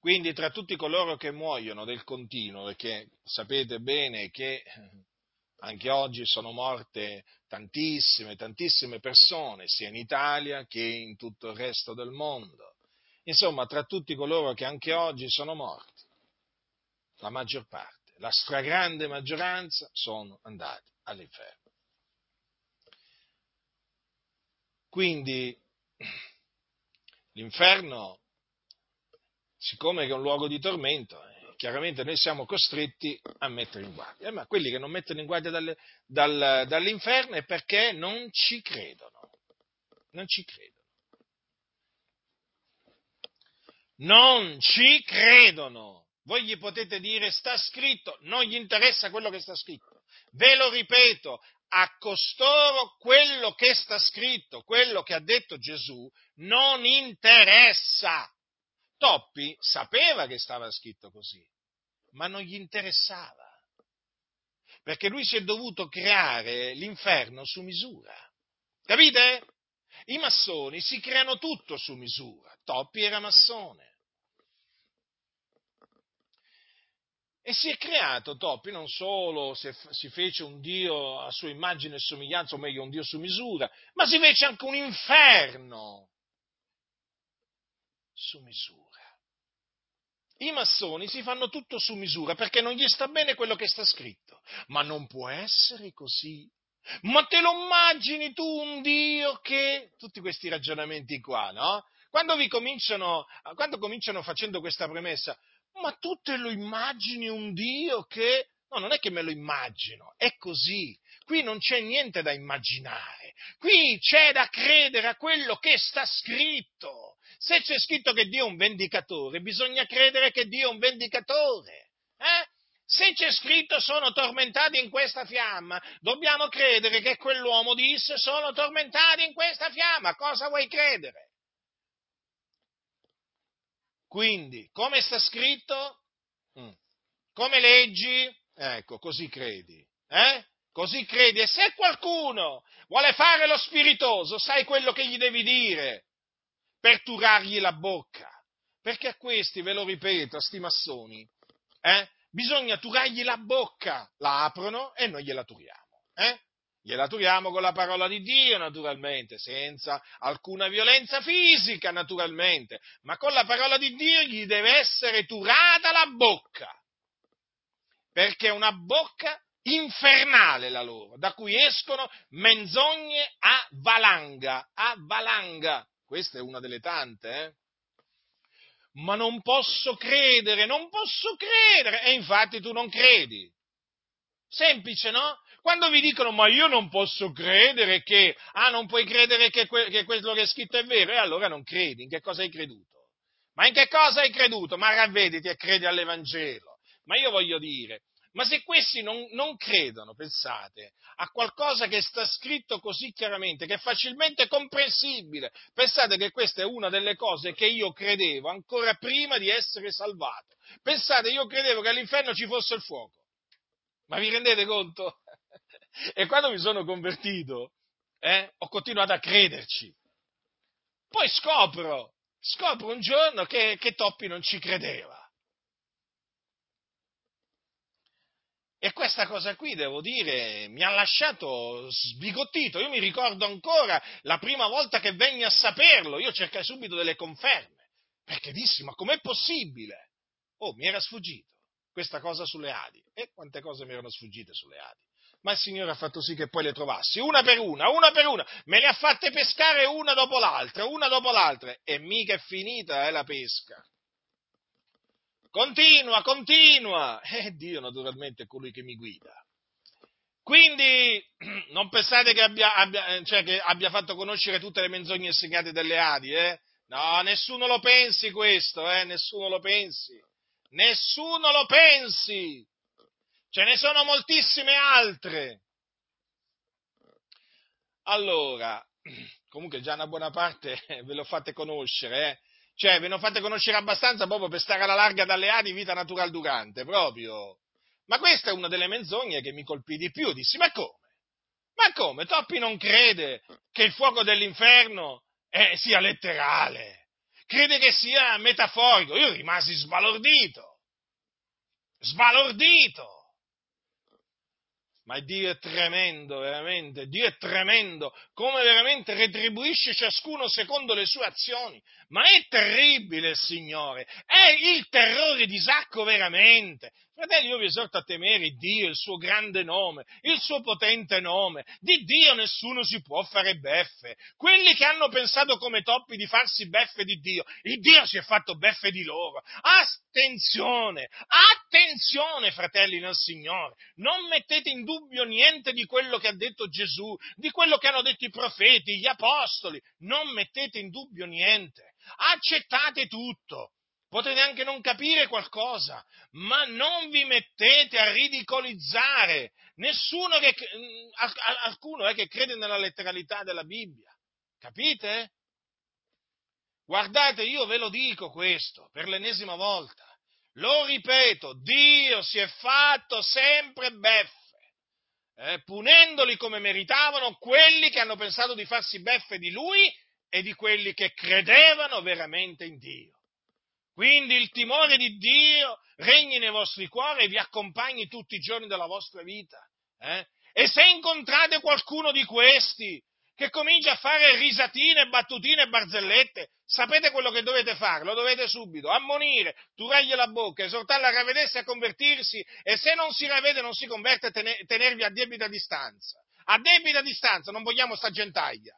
quindi tra tutti coloro che muoiono del continuo, perché sapete bene che anche oggi sono morte tantissime, tantissime persone, sia in Italia che in tutto il resto del mondo. Insomma, tra tutti coloro che anche oggi sono morti, la maggior parte, la stragrande maggioranza sono andati all'inferno. Quindi l'inferno siccome è un luogo di tormento, eh, chiaramente noi siamo costretti a mettere in guardia. Ma quelli che non mettono in guardia dalle, dal, dall'inferno è perché non ci credono. Non ci credono. Non ci credono. Voi gli potete dire sta scritto, non gli interessa quello che sta scritto. Ve lo ripeto, a costoro quello che sta scritto, quello che ha detto Gesù, non interessa. Toppi sapeva che stava scritto così, ma non gli interessava, perché lui si è dovuto creare l'inferno su misura. Capite? I massoni si creano tutto su misura. Toppi era massone. E si è creato Toppi, non solo si fece un Dio a sua immagine e somiglianza, o meglio un Dio su misura, ma si fece anche un inferno su misura. I massoni si fanno tutto su misura perché non gli sta bene quello che sta scritto. Ma non può essere così. Ma te lo immagini tu un Dio che... Tutti questi ragionamenti qua, no? Quando, cominciano, quando cominciano facendo questa premessa, ma tu te lo immagini un Dio che... No, non è che me lo immagino, è così. Qui non c'è niente da immaginare, qui c'è da credere a quello che sta scritto. Se c'è scritto che Dio è un vendicatore, bisogna credere che Dio è un vendicatore. Eh? Se c'è scritto sono tormentati in questa fiamma, dobbiamo credere che quell'uomo disse sono tormentati in questa fiamma. Cosa vuoi credere? Quindi, come sta scritto? Mm. Come leggi? Ecco, così credi. Eh? Così credi. E se qualcuno vuole fare lo spiritoso, sai quello che gli devi dire per turargli la bocca. Perché a questi, ve lo ripeto, a sti massoni, eh? bisogna turargli la bocca. La aprono e noi gliela turiamo. Eh? Gliela turiamo con la parola di Dio, naturalmente, senza alcuna violenza fisica, naturalmente, ma con la parola di Dio gli deve essere turata la bocca, perché è una bocca infernale la loro, da cui escono menzogne a valanga, a valanga. Questa è una delle tante, eh? Ma non posso credere, non posso credere, e infatti tu non credi. Semplice, no? Quando vi dicono ma io non posso credere che, ah non puoi credere che, que- che quello che è scritto è vero, e allora non credi, in che cosa hai creduto? Ma in che cosa hai creduto? Ma ravvediti e credi all'Evangelo. Ma io voglio dire, ma se questi non, non, credono, pensate, a qualcosa che sta scritto così chiaramente, che è facilmente comprensibile, pensate che questa è una delle cose che io credevo ancora prima di essere salvato. Pensate, io credevo che all'inferno ci fosse il fuoco. Ma vi rendete conto? E quando mi sono convertito, eh, ho continuato a crederci. Poi scopro, scopro un giorno che, che Toppi non ci credeva. E questa cosa qui, devo dire, mi ha lasciato sbigottito. Io mi ricordo ancora la prima volta che venni a saperlo, io cercai subito delle conferme, perché dissi, ma com'è possibile? Oh, mi era sfuggito questa cosa sulle Adi. E quante cose mi erano sfuggite sulle Adi ma il Signore ha fatto sì che poi le trovassi, una per una, una per una, me le ha fatte pescare una dopo l'altra, una dopo l'altra, e mica è finita eh, la pesca. Continua, continua, e eh, Dio naturalmente è colui che mi guida. Quindi non pensate che abbia, abbia, eh, cioè che abbia fatto conoscere tutte le menzogne insegnate dalle Adi, eh? No, nessuno lo pensi questo, eh? Nessuno lo pensi. Nessuno lo pensi. Ce ne sono moltissime altre. Allora, comunque già una buona parte ve lo fate conoscere, eh? Cioè, ve lo fate conoscere abbastanza proprio per stare alla larga dalle ali vita natural durante, proprio. Ma questa è una delle menzogne che mi colpì di più. Dissi, ma come? Ma come? Toppi non crede che il fuoco dell'inferno eh, sia letterale. Crede che sia metaforico. Io rimasi sbalordito. Sbalordito. Ma Dio è tremendo, veramente, Dio è tremendo, come veramente retribuisce ciascuno secondo le sue azioni. Ma è terribile il Signore, è il terrore di Isacco veramente. Fratelli, io vi esorto a temere Dio, il suo grande nome, il suo potente nome. Di Dio nessuno si può fare beffe. Quelli che hanno pensato come toppi di farsi beffe di Dio, il Dio si è fatto beffe di loro. Attenzione, attenzione, fratelli nel Signore. Non mettete in dubbio niente di quello che ha detto Gesù, di quello che hanno detto i profeti, gli apostoli. Non mettete in dubbio niente. Accettate tutto potete anche non capire qualcosa, ma non vi mettete a ridicolizzare nessuno che, mm, alcuno è che crede nella letteralità della Bibbia. Capite? Guardate, io ve lo dico questo per l'ennesima volta. Lo ripeto, Dio si è fatto sempre beffe, eh, punendoli come meritavano quelli che hanno pensato di farsi beffe di Lui e di quelli che credevano veramente in Dio. Quindi il timore di Dio regni nei vostri cuori e vi accompagni tutti i giorni della vostra vita. Eh? E se incontrate qualcuno di questi che comincia a fare risatine, battutine e barzellette, sapete quello che dovete fare? Lo dovete subito ammonire, turargli la bocca, esortarla a ravvedersi e a convertirsi e se non si ravvede, non si converte, tenervi a debita distanza. A debita distanza, non vogliamo sta gentaglia.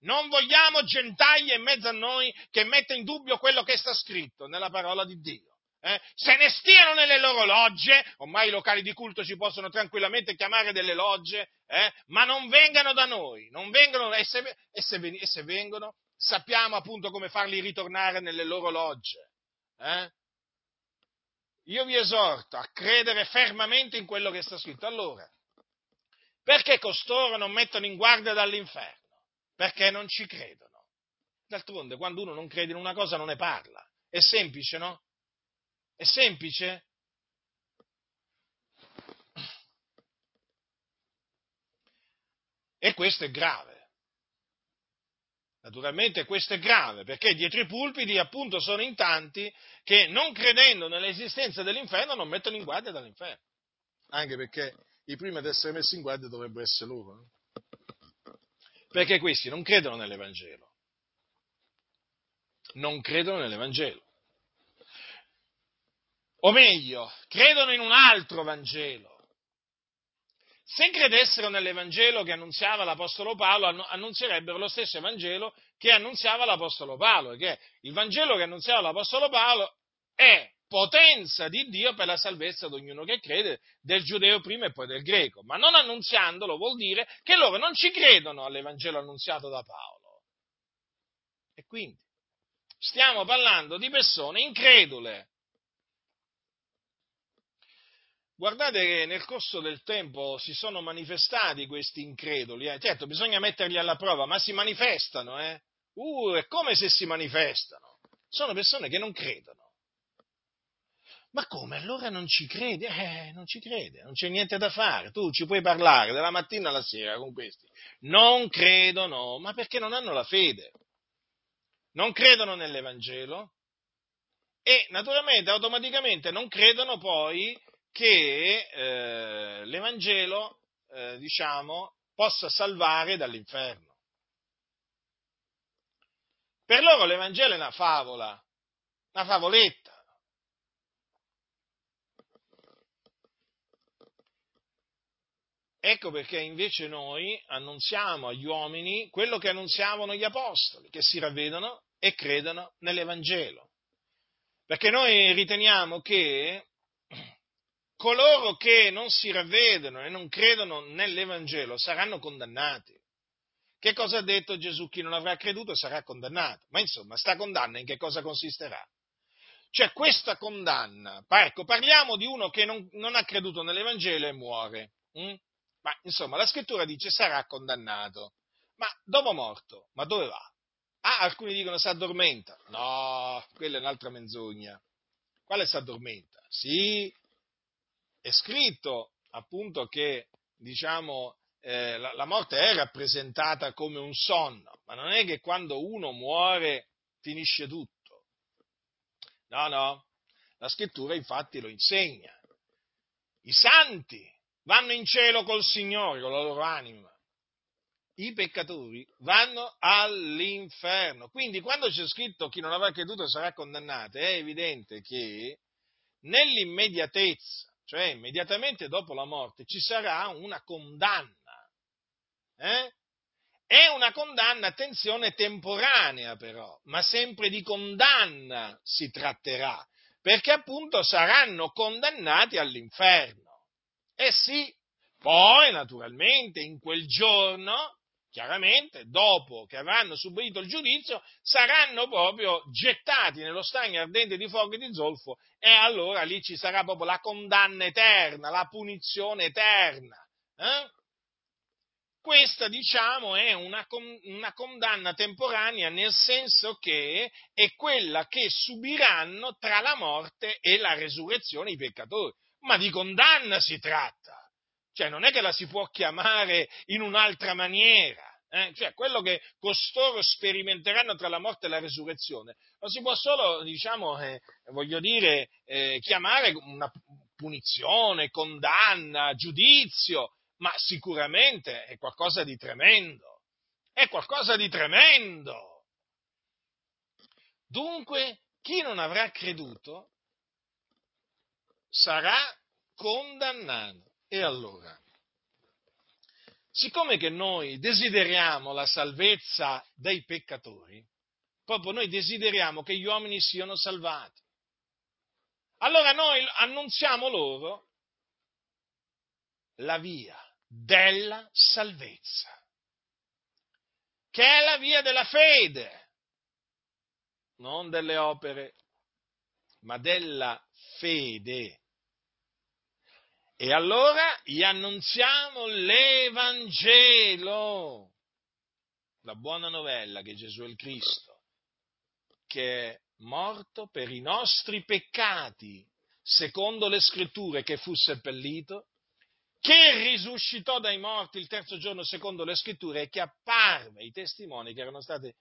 Non vogliamo gentaglie in mezzo a noi che metta in dubbio quello che sta scritto nella parola di Dio. Eh? Se ne stiano nelle loro logge, ormai i locali di culto si possono tranquillamente chiamare delle logge, eh? ma non vengano da noi, non vengano, e, se, e, se, e se vengono, sappiamo appunto come farli ritornare nelle loro logge. Eh? Io vi esorto a credere fermamente in quello che sta scritto. Allora, perché costoro non mettono in guardia dall'inferno? Perché non ci credono. D'altronde, quando uno non crede in una cosa non ne parla. È semplice, no? È semplice? E questo è grave. Naturalmente questo è grave, perché dietro i pulpiti appunto sono in tanti che non credendo nell'esistenza dell'inferno non mettono in guardia dall'inferno. Anche perché i primi ad essere messi in guardia dovrebbero essere loro. No? Perché questi non credono nell'Evangelo. Non credono nell'Evangelo. O meglio, credono in un altro Vangelo se credessero nell'Evangelo che annunziava l'Apostolo Paolo, annunzierebbero lo stesso Evangelo che annunziava l'Apostolo Paolo, che il Vangelo che annunziava l'Apostolo Paolo è potenza di Dio per la salvezza di ognuno che crede, del giudeo prima e poi del greco. Ma non annunziandolo vuol dire che loro non ci credono all'Evangelo annunziato da Paolo. E quindi stiamo parlando di persone incredule, Guardate che nel corso del tempo si sono manifestati questi increduli, eh. certo bisogna metterli alla prova, ma si manifestano, eh? Uh, è come se si manifestano. Sono persone che non credono. Ma come? Allora non ci crede? Eh, non ci crede, non c'è niente da fare. Tu ci puoi parlare dalla mattina alla sera con questi. Non credono, ma perché non hanno la fede. Non credono nell'Evangelo e naturalmente, automaticamente non credono poi che eh, l'Evangelo, eh, diciamo, possa salvare dall'inferno. Per loro l'Evangelo è una favola, una favoletta. Ecco perché invece noi annunziamo agli uomini quello che annunziavano gli apostoli, che si ravvedono e credono nell'Evangelo. Perché noi riteniamo che coloro che non si ravvedono e non credono nell'Evangelo saranno condannati. Che cosa ha detto Gesù? Chi non avrà creduto sarà condannato. Ma insomma, sta condanna in che cosa consisterà? Cioè, questa condanna, ecco, parliamo di uno che non, non ha creduto nell'Evangelo e muore. Hm? Ma insomma, la scrittura dice sarà condannato. Ma dopo morto, ma dove va? Ah, alcuni dicono si addormenta. No, quella è un'altra menzogna. Quale si addormenta? Sì, è scritto appunto che diciamo, eh, la, la, morte è rappresentata come un sonno, ma non è che quando uno muore finisce tutto. No, no, la scrittura infatti lo insegna. I santi vanno in cielo col Signore, con la loro anima. I peccatori vanno all'inferno. Quindi quando c'è scritto chi non avrà creduto sarà condannato, è evidente che nell'immediatezza cioè immediatamente dopo la morte, ci sarà una condanna. Eh? È una condanna, attenzione, temporanea però, ma sempre di condanna si tratterà, perché appunto saranno condannati all'inferno. Eh sì, poi naturalmente in quel giorno chiaramente, dopo che avranno subito il giudizio, saranno proprio gettati nello stagno ardente di fuoco e di zolfo e allora lì ci sarà proprio la condanna eterna, la punizione eterna. Eh? Questa, diciamo, è una, una condanna temporanea nel senso che è quella che subiranno tra la morte e la resurrezione i peccatori. Ma di condanna si tratta. Cioè, non è che la si può chiamare in un'altra maniera. Eh? Cioè, quello che costoro sperimenteranno tra la morte e la resurrezione, lo si può solo, diciamo, eh, voglio dire, eh, chiamare una punizione, condanna, giudizio, ma sicuramente è qualcosa di tremendo. È qualcosa di tremendo. Dunque, chi non avrà creduto sarà condannato. E allora? Siccome che noi desideriamo la salvezza dei peccatori, proprio noi desideriamo che gli uomini siano salvati. Allora noi annunziamo loro la via della salvezza, che è la via della fede. non delle opere, ma della fede. E allora gli annunziamo l'Evangelo, la buona novella che Gesù è il Cristo, che è morto per i nostri peccati, secondo le scritture, che fu seppellito, che risuscitò dai morti il terzo giorno secondo le scritture e che apparve ai testimoni che erano stati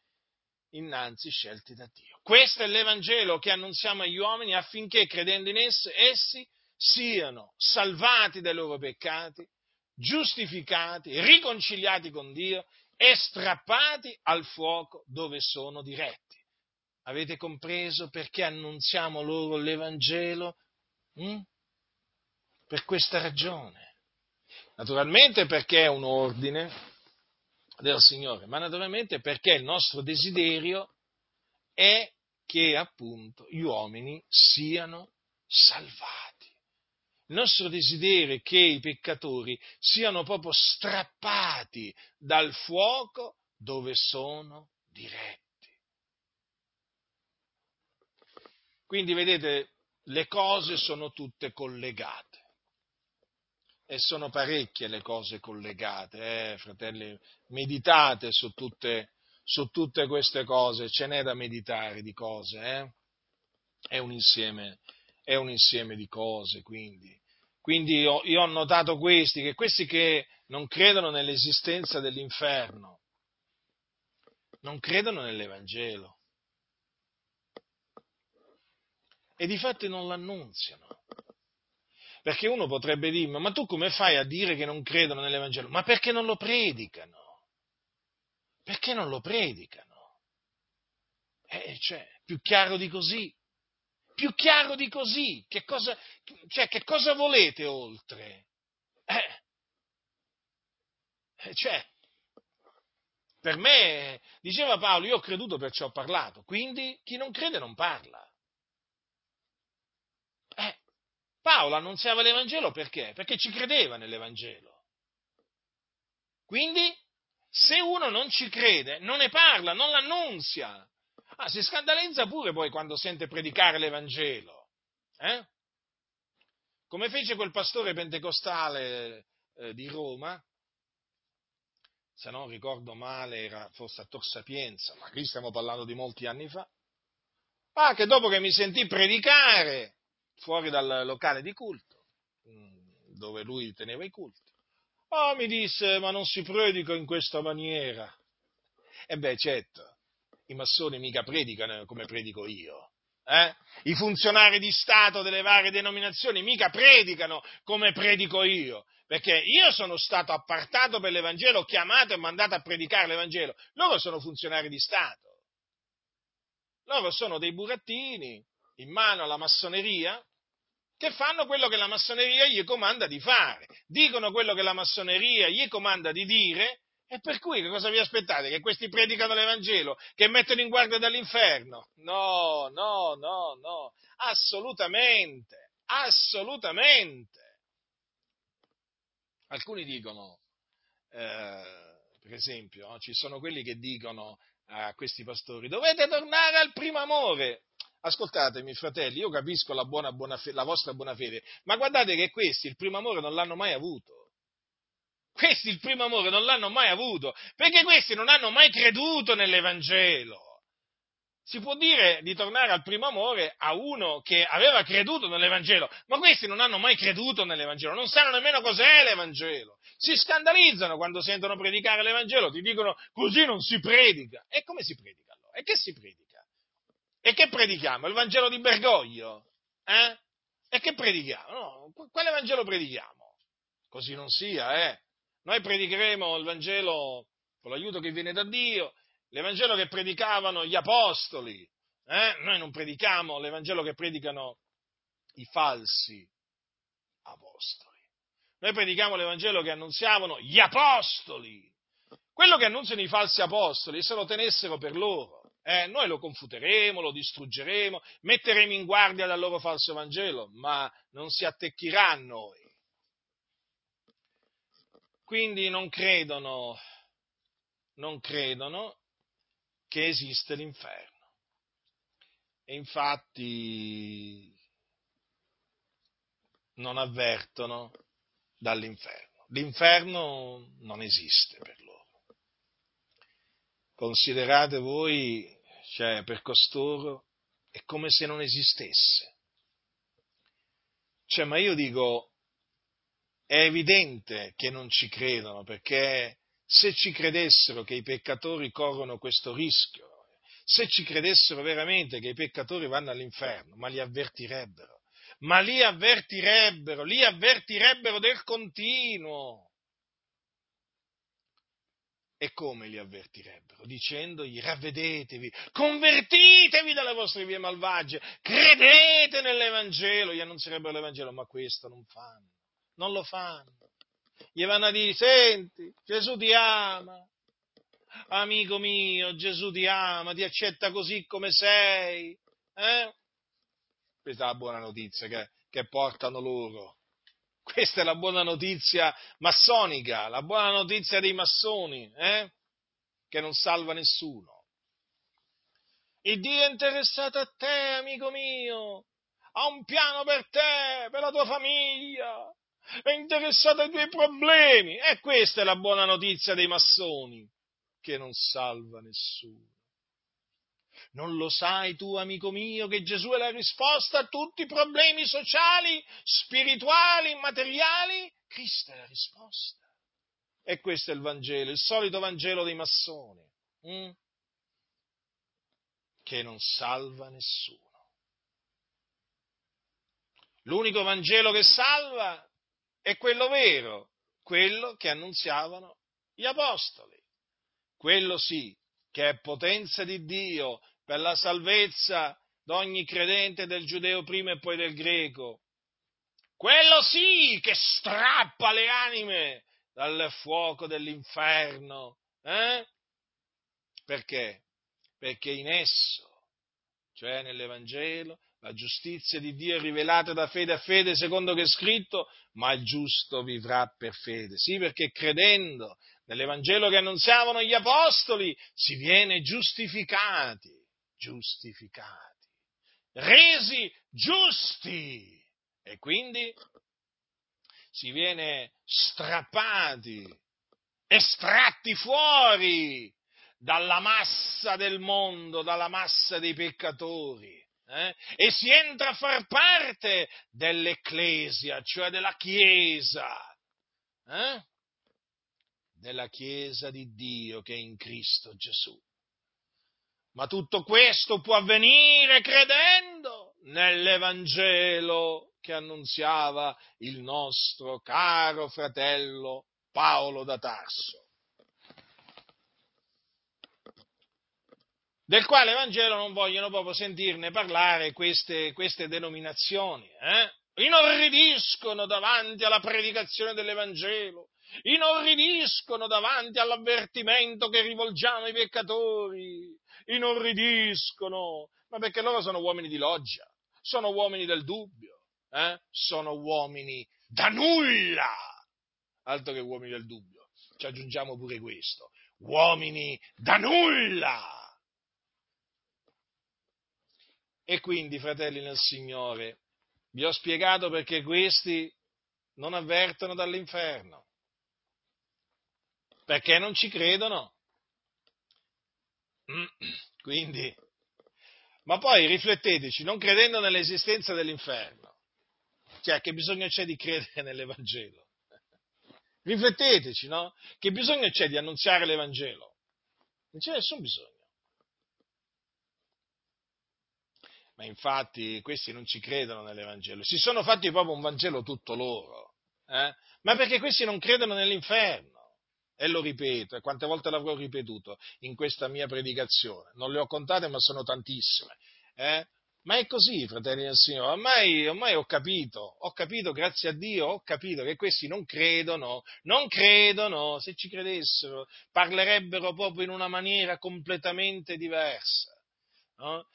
innanzi scelti da Dio. Questo è l'Evangelo che annunziamo agli uomini affinché, credendo in esso, essi siano salvati dai loro peccati, giustificati, riconciliati con Dio e strappati al fuoco dove sono diretti. Avete compreso perché annunziamo loro l'Evangelo? Mm? Per questa ragione. Naturalmente perché è un ordine del Signore, ma naturalmente perché il nostro desiderio è che appunto gli uomini siano salvati. Il nostro desiderio è che i peccatori siano proprio strappati dal fuoco dove sono diretti. Quindi vedete, le cose sono tutte collegate. E sono parecchie le cose collegate, eh, fratelli. Meditate su tutte, su tutte queste cose, ce n'è da meditare di cose, eh? È un insieme, è un insieme di cose, quindi. Quindi io, io, ho notato questi, che questi che non credono nell'esistenza dell'inferno, non credono nell'Evangelo. E di fatti non l'annunziano. Perché uno potrebbe dirmi, ma tu come fai a dire che non credono nell'Evangelo? Ma perché non lo predicano? Perché non lo predicano? Eh, cioè, più chiaro di così. Più chiaro di così. Che cosa, cioè, che cosa volete oltre? Eh, eh cioè, per me, diceva Paolo, io ho creduto perciò ho parlato, quindi chi non crede non parla. Paolo annunziava l'Evangelo perché? Perché ci credeva nell'Evangelo. Quindi, se uno non ci crede, non ne parla, non l'annunzia. Ah, si scandalizza pure poi quando sente predicare l'Evangelo. Eh? Come fece quel pastore pentecostale eh, di Roma, se non ricordo male era forse a Tor Sapienza, ma qui stiamo parlando di molti anni fa, ah, che dopo che mi sentì predicare, fuori dal locale di culto, mm, dove lui teneva i culti. Oh, mi disse, ma non si predica in questa maniera. E beh, certo, i massoni mica predicano come predico io. Eh? I funzionari di Stato delle varie denominazioni mica predicano come predico io, perché io sono stato appartato per l'Evangelo, chiamato e mandato a predicare l'Evangelo. Loro sono funzionari di Stato. Loro sono dei burattini in mano alla massoneria che fanno quello che la massoneria gli comanda di fare, dicono quello che la massoneria gli comanda di dire, e per cui che cosa vi aspettate? Che questi predicano l'Evangelo, che mettono in guardia dall'inferno? No, no, no, no, assolutamente, assolutamente. Alcuni dicono, eh, per esempio, ci sono quelli che dicono a questi pastori, dovete tornare al primo amore. Ascoltatemi, fratelli, io capisco la, buona, buona fe- la vostra buona fede, ma guardate che questi il primo amore non l'hanno mai avuto. Questi il primo amore non l'hanno mai avuto, perché questi non hanno mai creduto nell'Evangelo. Si può dire di tornare al primo amore a uno che aveva creduto nell'Evangelo, ma questi non hanno mai creduto nell'Evangelo, non sanno nemmeno cos'è l'Evangelo. Si scandalizzano quando sentono predicare l'Evangelo, ti dicono così non si predica. E come si predica allora? E che si predica? E che predichiamo? Il Vangelo di Bergoglio? Eh? E che predichiamo? No, quale Vangelo predichiamo? Così non sia, eh? Noi predicheremo il Vangelo con l'aiuto che viene da Dio, l'Evangelo che predicavano gli apostoli. Eh? Noi non predichiamo l'Evangelo che predicano i falsi apostoli. Noi predichiamo l'Evangelo che annunziavano gli apostoli. Quello che annunziano i falsi apostoli, se lo tenessero per loro eh, noi lo confuteremo, lo distruggeremo, metteremo in guardia dal loro falso Vangelo, ma non si attecchirà a noi. Quindi non credono, non credono che esiste l'inferno. e infatti non avvertono dall'inferno. L'inferno non esiste per loro. Considerate voi, cioè per costoro, è come se non esistesse. Cioè, ma io dico, è evidente che non ci credono, perché se ci credessero che i peccatori corrono questo rischio, se ci credessero veramente che i peccatori vanno all'inferno, ma li avvertirebbero, ma li avvertirebbero, li avvertirebbero del continuo. E come li avvertirebbero? Dicendogli ravvedetevi, convertitevi dalle vostre vie malvagie, credete nell'Evangelo, gli annunzierebbero l'Evangelo, ma questo non fanno, non lo fanno. Gli vanno a dire, senti, Gesù ti ama, amico mio, Gesù ti ama, ti accetta così come sei. Eh? Questa è la buona notizia che, che portano loro. Questa è la buona notizia massonica, la buona notizia dei massoni, eh? che non salva nessuno. Il Dio è interessato a te, amico mio, ha un piano per te, per la tua famiglia, è interessato ai tuoi problemi. E questa è la buona notizia dei massoni, che non salva nessuno. Non lo sai tu, amico mio, che Gesù è la risposta a tutti i problemi sociali, spirituali, materiali? Cristo è la risposta. E questo è il Vangelo, il solito Vangelo dei massoni, hm? che non salva nessuno. L'unico Vangelo che salva è quello vero, quello che annunziavano gli Apostoli. Quello sì, che è potenza di Dio per la salvezza d'ogni credente del giudeo prima e poi del greco. Quello sì che strappa le anime dal fuoco dell'inferno. Eh? Perché? Perché in esso, cioè nell'Evangelo, la giustizia di Dio è rivelata da fede a fede, secondo che è scritto, ma il giusto vivrà per fede. Sì, perché credendo nell'Evangelo che annunziavano gli apostoli si viene giustificati giustificati, resi giusti e quindi si viene strappati, estratti fuori dalla massa del mondo, dalla massa dei peccatori. Eh? E si entra a far parte dell'Ecclesia, cioè della Chiesa, eh? della Chiesa di Dio che è in Cristo Gesù. Ma tutto questo può avvenire credendo nell'Evangelo che annunziava il nostro caro fratello Paolo da Tarso. del quale Vangelo non vogliono proprio sentirne parlare queste, queste denominazioni. Eh? Inorridiscono davanti alla predicazione dell'Evangelo, inorridiscono davanti all'avvertimento che rivolgiamo ai peccatori, inorridiscono, ma perché loro sono uomini di loggia, sono uomini del dubbio, eh? sono uomini da nulla, altro che uomini del dubbio, ci aggiungiamo pure questo, uomini da nulla. E quindi, fratelli nel Signore, vi ho spiegato perché questi non avvertono dall'inferno, perché non ci credono. Quindi, ma poi rifletteteci, non credendo nell'esistenza dell'inferno, cioè che bisogno c'è di credere nell'Evangelo? Rifletteteci, no? Che bisogno c'è di annunziare l'Evangelo? Non c'è nessun bisogno. Ma infatti questi non ci credono nell'Evangelo, si sono fatti proprio un Vangelo tutto loro, eh? ma perché questi non credono nell'inferno. E lo ripeto, e quante volte l'avrò ripetuto in questa mia predicazione. Non le ho contate, ma sono tantissime. Eh? Ma è così, fratelli del Signore. Ormai, ormai, ho capito, ho capito, grazie a Dio, ho capito che questi non credono, non credono, se ci credessero, parlerebbero proprio in una maniera completamente diversa. No?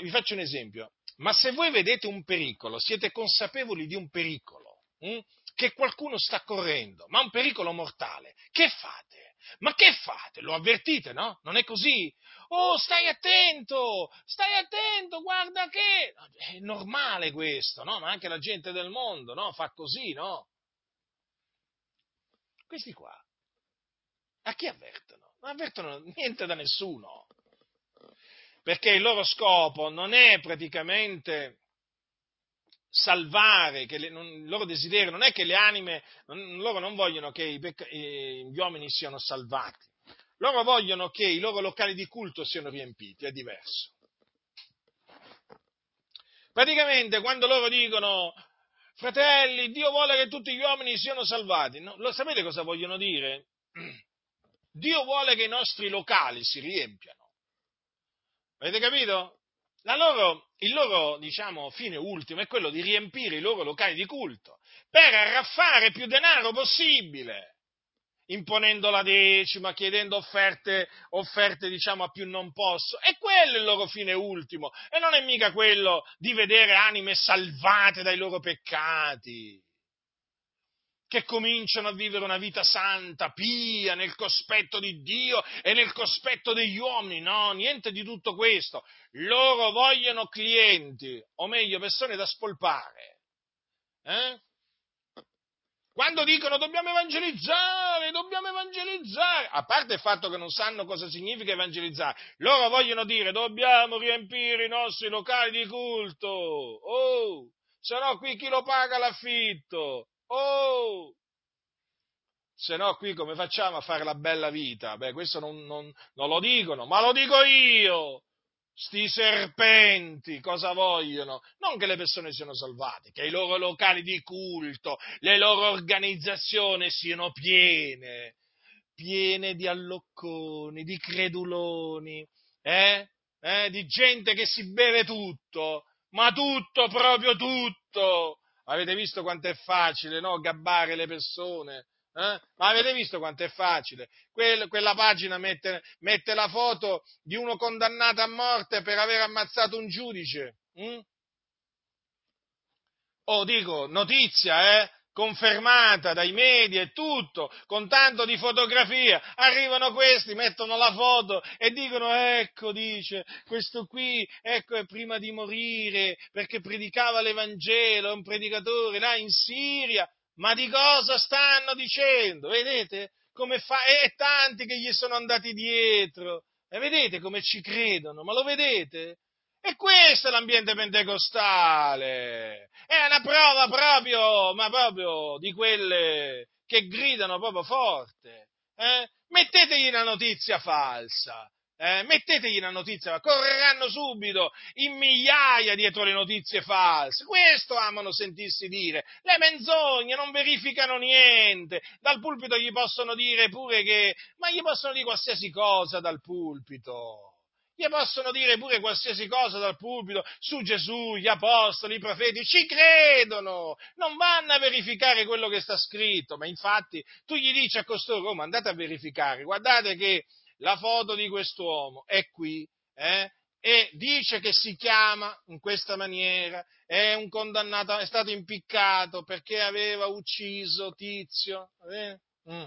Vi faccio un esempio. Ma se voi vedete un pericolo, siete consapevoli di un pericolo, hm? Che qualcuno sta correndo, ma un pericolo mortale, che fate? Ma che fate? Lo avvertite, no? Non è così? Oh, stai attento, stai attento, guarda che... È normale questo, no? Ma anche la gente del mondo, no? Fa così, no? Questi qua, a chi avvertono? Non avvertono niente da nessuno. Perché il loro scopo non è praticamente salvare, che le, non, il loro desiderio non è che le anime, non, loro non vogliono che i eh, gli uomini siano salvati, loro vogliono che i loro locali di culto siano riempiti, è diverso. Praticamente quando loro dicono, fratelli, Dio vuole che tutti gli uomini siano salvati, no, lo sapete cosa vogliono dire? Dio vuole che i nostri locali si riempiano. Avete capito? Loro, il loro diciamo, fine ultimo è quello di riempire i loro locali di culto per arraffare più denaro possibile, imponendo la decima, chiedendo offerte, offerte diciamo, a più non posso. E quello è il loro fine ultimo, e non è mica quello di vedere anime salvate dai loro peccati che cominciano a vivere una vita santa, pia, nel cospetto di Dio e nel cospetto degli uomini. No, niente di tutto questo. Loro vogliono clienti, o meglio, persone da spolpare. Eh? Quando dicono dobbiamo evangelizzare, dobbiamo evangelizzare, a parte il fatto che non sanno cosa significa evangelizzare, loro vogliono dire dobbiamo riempire i nostri locali di culto. Oh, se no qui chi lo paga l'affitto? Oh! Se no, qui come facciamo a fare la bella vita? Beh, questo non, non, non lo dicono, ma lo dico io! Sti serpenti cosa vogliono? Non che le persone siano salvate, che i loro locali di culto, le loro organizzazioni siano piene, piene di allocconi, di creduloni, eh? Eh? di gente che si beve tutto, ma tutto, proprio tutto, Avete visto quanto è facile no? gabbare le persone? Eh? Ma avete visto quanto è facile? Quella, quella pagina mette, mette, la foto di uno condannato a morte per aver ammazzato un giudice. Hm? Oh, dico, notizia, eh? Confermata dai media e tutto, con tanto di fotografia, arrivano questi, mettono la foto e dicono ecco, dice, questo qui, ecco, è prima di morire perché predicava l'Evangelo, è un predicatore là in Siria, ma di cosa stanno dicendo? Vedete? Come fa? E tanti che gli sono andati dietro, e vedete come ci credono, ma lo vedete? E questo è l'ambiente pentecostale. È una prova proprio, ma proprio di quelle che gridano proprio forte. Eh? Mettetegli una notizia falsa. Eh? Mettetegli una notizia, correranno subito in migliaia dietro le notizie false. Questo amano sentirsi dire. Le menzogne non verificano niente. Dal pulpito gli possono dire pure che, ma gli possono dire qualsiasi cosa dal pulpito. Gli possono dire pure qualsiasi cosa dal pubblico su Gesù, gli apostoli, i profeti, ci credono, non vanno a verificare quello che sta scritto, ma infatti tu gli dici a costoro, oh, ma andate a verificare, guardate che la foto di quest'uomo è qui, eh? e dice che si chiama in questa maniera, è un condannato, è stato impiccato perché aveva ucciso Tizio. Eh? Mm.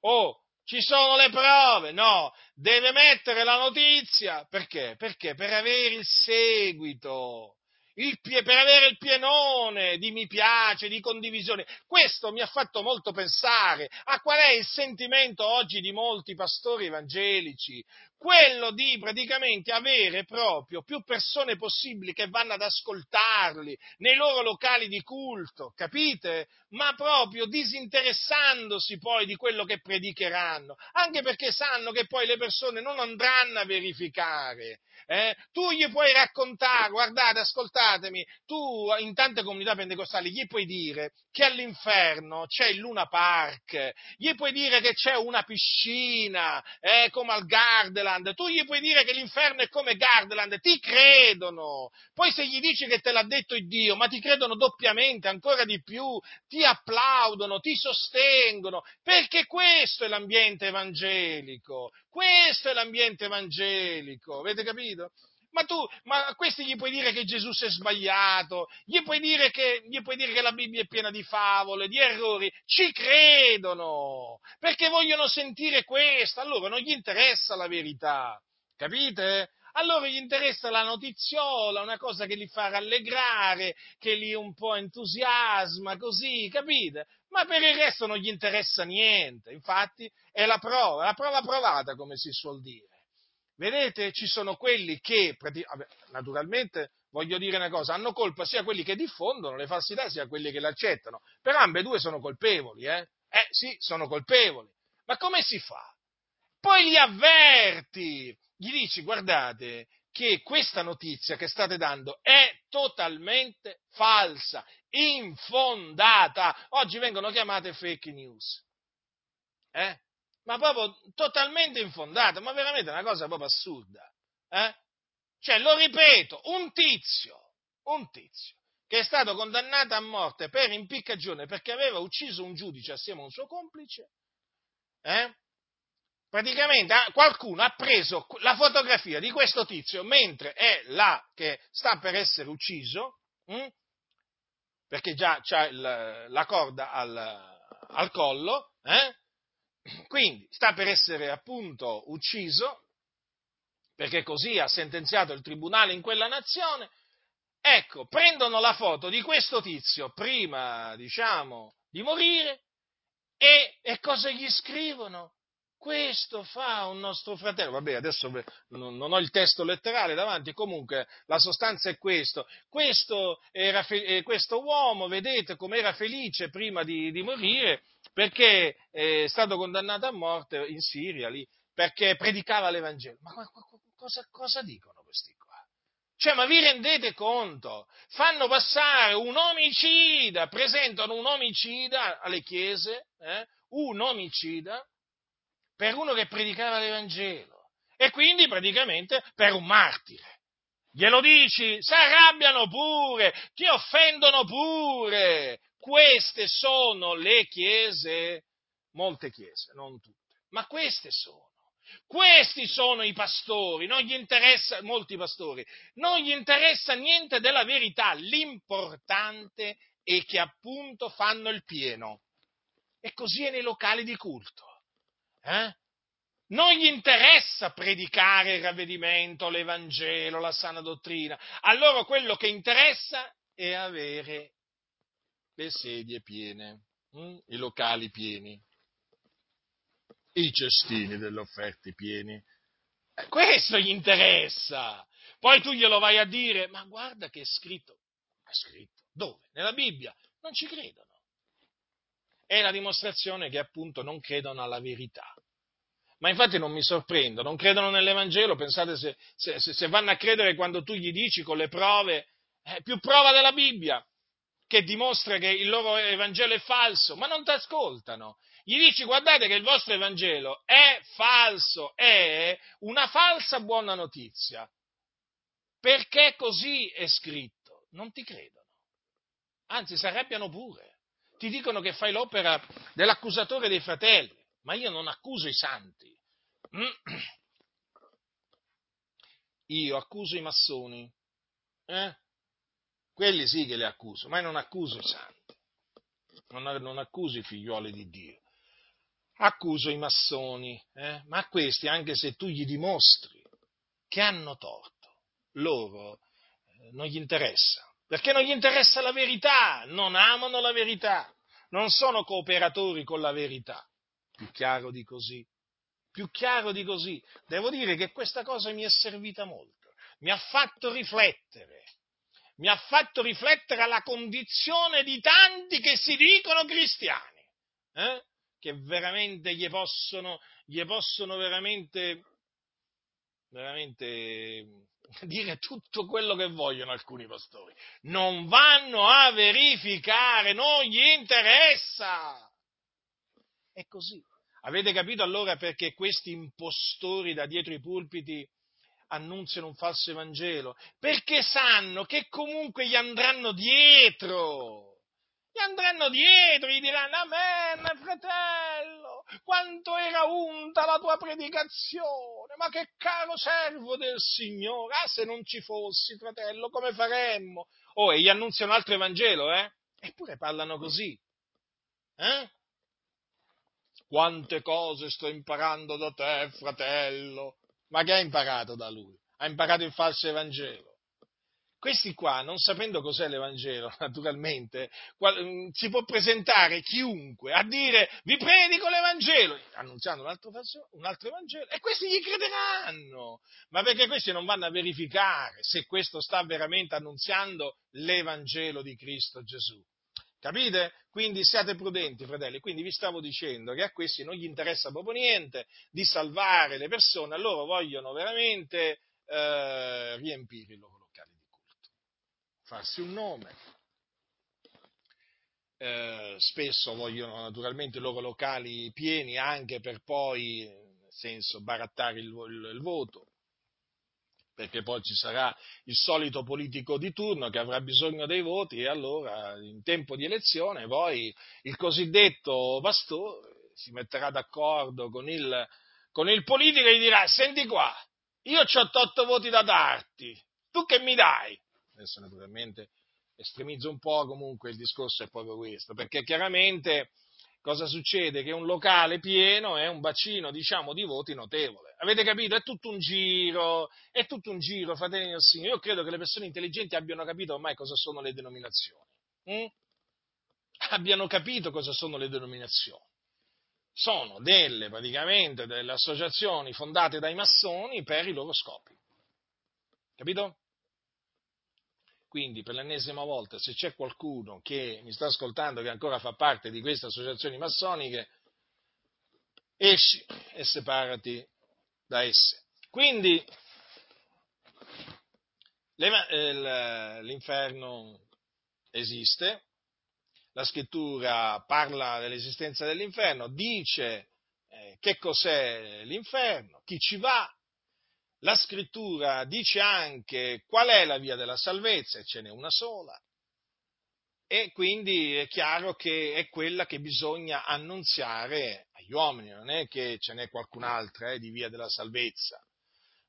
Oh, ci sono le prove, no, deve mettere la notizia, perché? Perché? Per avere il seguito, il, per avere il pienone di mi piace, di condivisione. Questo mi ha fatto molto pensare a qual è il sentimento oggi di molti pastori evangelici, quello di praticamente avere proprio più persone possibili che vanno ad ascoltarli nei loro locali di culto, capite? Ma proprio disinteressandosi poi di quello che predicheranno, anche perché sanno che poi le persone non andranno a verificare. Eh? Tu gli puoi raccontare, guardate, ascoltatemi, tu in tante comunità pentecostali gli puoi dire che all'inferno c'è il Luna Park, gli puoi dire che c'è una piscina, eh, come al Gardeland, Gardaland, tu gli puoi dire che l'inferno è come Gardaland, ti credono. Poi se gli dici che te l'ha detto il Dio, ma ti credono doppiamente, ancora di più, ti applaudono, ti sostengono, perché questo è l'ambiente evangelico. Questo è l'ambiente evangelico, avete capito? Ma tu, ma a questi gli puoi dire che Gesù si è sbagliato, gli puoi, dire che, gli puoi dire che la Bibbia è piena di favole, di errori, ci credono, perché vogliono sentire questo, a loro non gli interessa la verità, capite? A loro gli interessa la notiziola, una cosa che li fa rallegrare, che li un po' entusiasma, così, capite? Ma per il resto non gli interessa niente, infatti è la prova, la prova provata, come si suol dire. Vedete, ci sono quelli che, naturalmente, voglio dire una cosa, hanno colpa sia quelli che diffondono le falsità sia quelli che le accettano. però ambedue sono colpevoli, eh? Eh sì, sono colpevoli. Ma come si fa? Poi li avverti, gli dici, guardate, che questa notizia che state dando è totalmente falsa, infondata. Oggi vengono chiamate fake news. Eh? Ma proprio totalmente infondata, ma veramente una cosa proprio assurda. Eh? Cioè, lo ripeto, un tizio, un tizio, che è stato condannato a morte per impiccagione perché aveva ucciso un giudice assieme a un suo complice, eh? praticamente qualcuno ha preso la fotografia di questo tizio mentre è là che sta per essere ucciso, hm? perché già c'ha la corda al, al collo, eh? Quindi sta per essere appunto ucciso, perché così ha sentenziato il tribunale in quella nazione. Ecco, prendono la foto di questo tizio prima, diciamo, di morire e, e cosa gli scrivono? Questo fa un nostro fratello. Vabbè, adesso non ho il testo letterale davanti, comunque la sostanza è questo. Questo, era, eh, questo uomo, vedete come era felice prima di, di morire, perché è stato condannato a morte in Siria, lì, perché predicava l'Evangelo. Ma cosa, cosa dicono questi qua? Cioè, ma vi rendete conto? Fanno passare un omicida, presentano un omicida alle chiese, eh? un omicida, per uno che predicava l'Evangelo e quindi praticamente per un martire. Glielo dici? Si arrabbiano pure, ti offendono pure. Queste sono le chiese, molte chiese, non tutte, ma queste sono. Questi sono i pastori, non gli interessa, molti pastori, non gli interessa niente della verità, l'importante è che appunto fanno il pieno. E così è nei locali di culto. Eh? Non gli interessa predicare il ravvedimento, l'Evangelo, la sana dottrina. A loro quello che interessa è avere le sedie piene, hm? i locali pieni, i cestini delle offerte pieni. Eh, questo gli interessa. Poi tu glielo vai a dire, ma guarda che è scritto. È scritto. Dove? Nella Bibbia. Non ci credono. È la dimostrazione che appunto non credono alla verità. Ma infatti non mi sorprendo, non credono nell'Evangelo, pensate se, se, se vanno a credere quando tu gli dici con le prove, eh, più prova della Bibbia, che dimostra che il loro Evangelo è falso, ma non ti ascoltano. Gli dici guardate che il vostro Evangelo è falso, è una falsa buona notizia, perché così è scritto. Non ti credono, anzi si arrabbiano pure, ti dicono che fai l'opera dell'accusatore dei fratelli ma io non accuso i santi. Io accuso i massoni, eh? Quelli sì che li accuso, ma non accuso i santi, non, non accuso i figlioli di Dio, accuso i massoni, eh? ma a questi, anche se tu gli dimostri che hanno torto, loro eh, non gli interessa, perché non gli interessa la verità, non amano la verità, non sono cooperatori con la verità. Più chiaro di così? Più chiaro di così? Devo dire che questa cosa mi è servita molto, mi ha fatto riflettere, mi ha fatto riflettere alla condizione di tanti che si dicono cristiani, eh? che veramente gli possono, gli possono veramente, veramente dire tutto quello che vogliono alcuni pastori. Non vanno a verificare, non gli interessa. È così. Avete capito allora perché questi impostori da dietro i pulpiti annunziano un falso Evangelo? Perché sanno che comunque gli andranno dietro. Gli andranno dietro, gli diranno, amen, fratello, quanto era unta la tua predicazione, ma che caro servo del Signore, ah se non ci fossi, fratello, come faremmo? Oh, e gli annunziano un altro Evangelo, eh? Eppure parlano così, eh? Quante cose sto imparando da te, fratello. Ma che hai imparato da lui? Ha imparato il falso Evangelo. Questi qua, non sapendo cos'è l'Evangelo, naturalmente, mm, si può presentare chiunque a dire vi predico l'Evangelo, annunziando un altro, un altro Evangelo, e questi gli crederanno. Ma perché questi non vanno a verificare se questo sta veramente annunziando l'Evangelo di Cristo Gesù. Capite? Quindi siate prudenti, fratelli. Quindi vi stavo dicendo che a questi non gli interessa proprio niente di salvare le persone, a loro vogliono veramente eh, riempire i loro locali di culto, farsi un nome. Eh, spesso vogliono naturalmente i loro locali pieni anche per poi, nel senso, barattare il, il, il voto perché poi ci sarà il solito politico di turno che avrà bisogno dei voti e allora in tempo di elezione poi il cosiddetto pastore si metterà d'accordo con il, con il politico e gli dirà senti qua, io ho otto voti da darti, tu che mi dai? Adesso naturalmente estremizzo un po', comunque il discorso è proprio questo, perché chiaramente cosa succede? Che un locale pieno è un bacino, diciamo, di voti notevole. Avete capito? È tutto un giro, è tutto un giro, fratelli del Signore. Io credo che le persone intelligenti abbiano capito ormai cosa sono le denominazioni. Hm? Abbiano capito cosa sono le denominazioni. Sono delle, praticamente, delle associazioni fondate dai massoni per i loro scopi. Capito? Quindi, per l'ennesima volta, se c'è qualcuno che mi sta ascoltando che ancora fa parte di queste associazioni massoniche, esci e separati da esse. Quindi, l'inferno esiste, la scrittura parla dell'esistenza dell'inferno, dice eh, che cos'è l'inferno, chi ci va, la scrittura dice anche qual è la via della salvezza, e ce n'è una sola, e quindi è chiaro che è quella che bisogna annunziare agli uomini, non è che ce n'è qualcun'altra eh, di via della salvezza,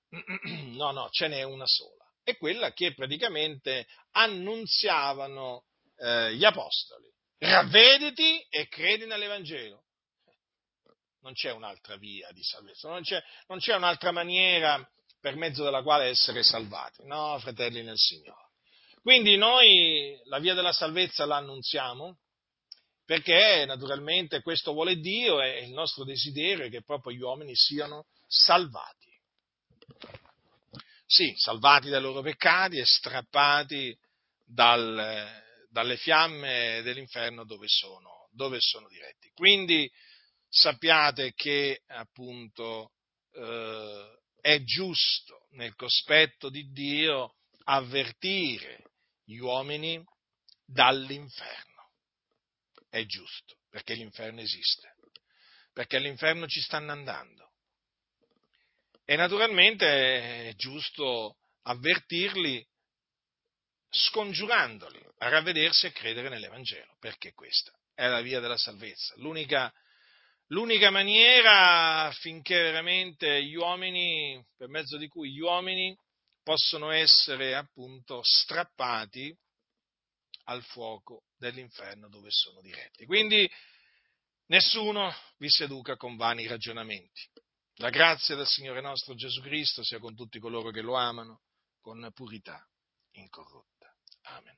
no, no, ce n'è una sola, è quella che praticamente annunziavano eh, gli apostoli, ravvediti e credi nell'Evangelo. Non c'è un'altra via di salvezza, non c'è, non c'è un'altra maniera per mezzo della quale essere salvati. No, fratelli nel Signore. Quindi noi la via della salvezza la annunziamo perché naturalmente questo vuole Dio e il nostro desiderio è che proprio gli uomini siano salvati. Sì, salvati dai loro peccati e strappati dal, dalle fiamme dell'inferno dove sono, dove sono diretti. Quindi sappiate che appunto eh, è giusto nel cospetto di Dio avvertire gli uomini dall'inferno. È giusto, perché l'inferno esiste, perché all'inferno ci stanno andando. E naturalmente è giusto avvertirli scongiurandoli a ravvedersi e credere nell'Evangelo, perché questa è la via della salvezza, l'unica l'unica maniera affinché veramente gli uomini, per mezzo di cui gli uomini possono essere appunto strappati al fuoco dell'inferno dove sono diretti. Quindi nessuno vi seduca con vani ragionamenti. La grazia del Signore nostro Gesù Cristo sia con tutti coloro che lo amano con purità incorrotta. Amen.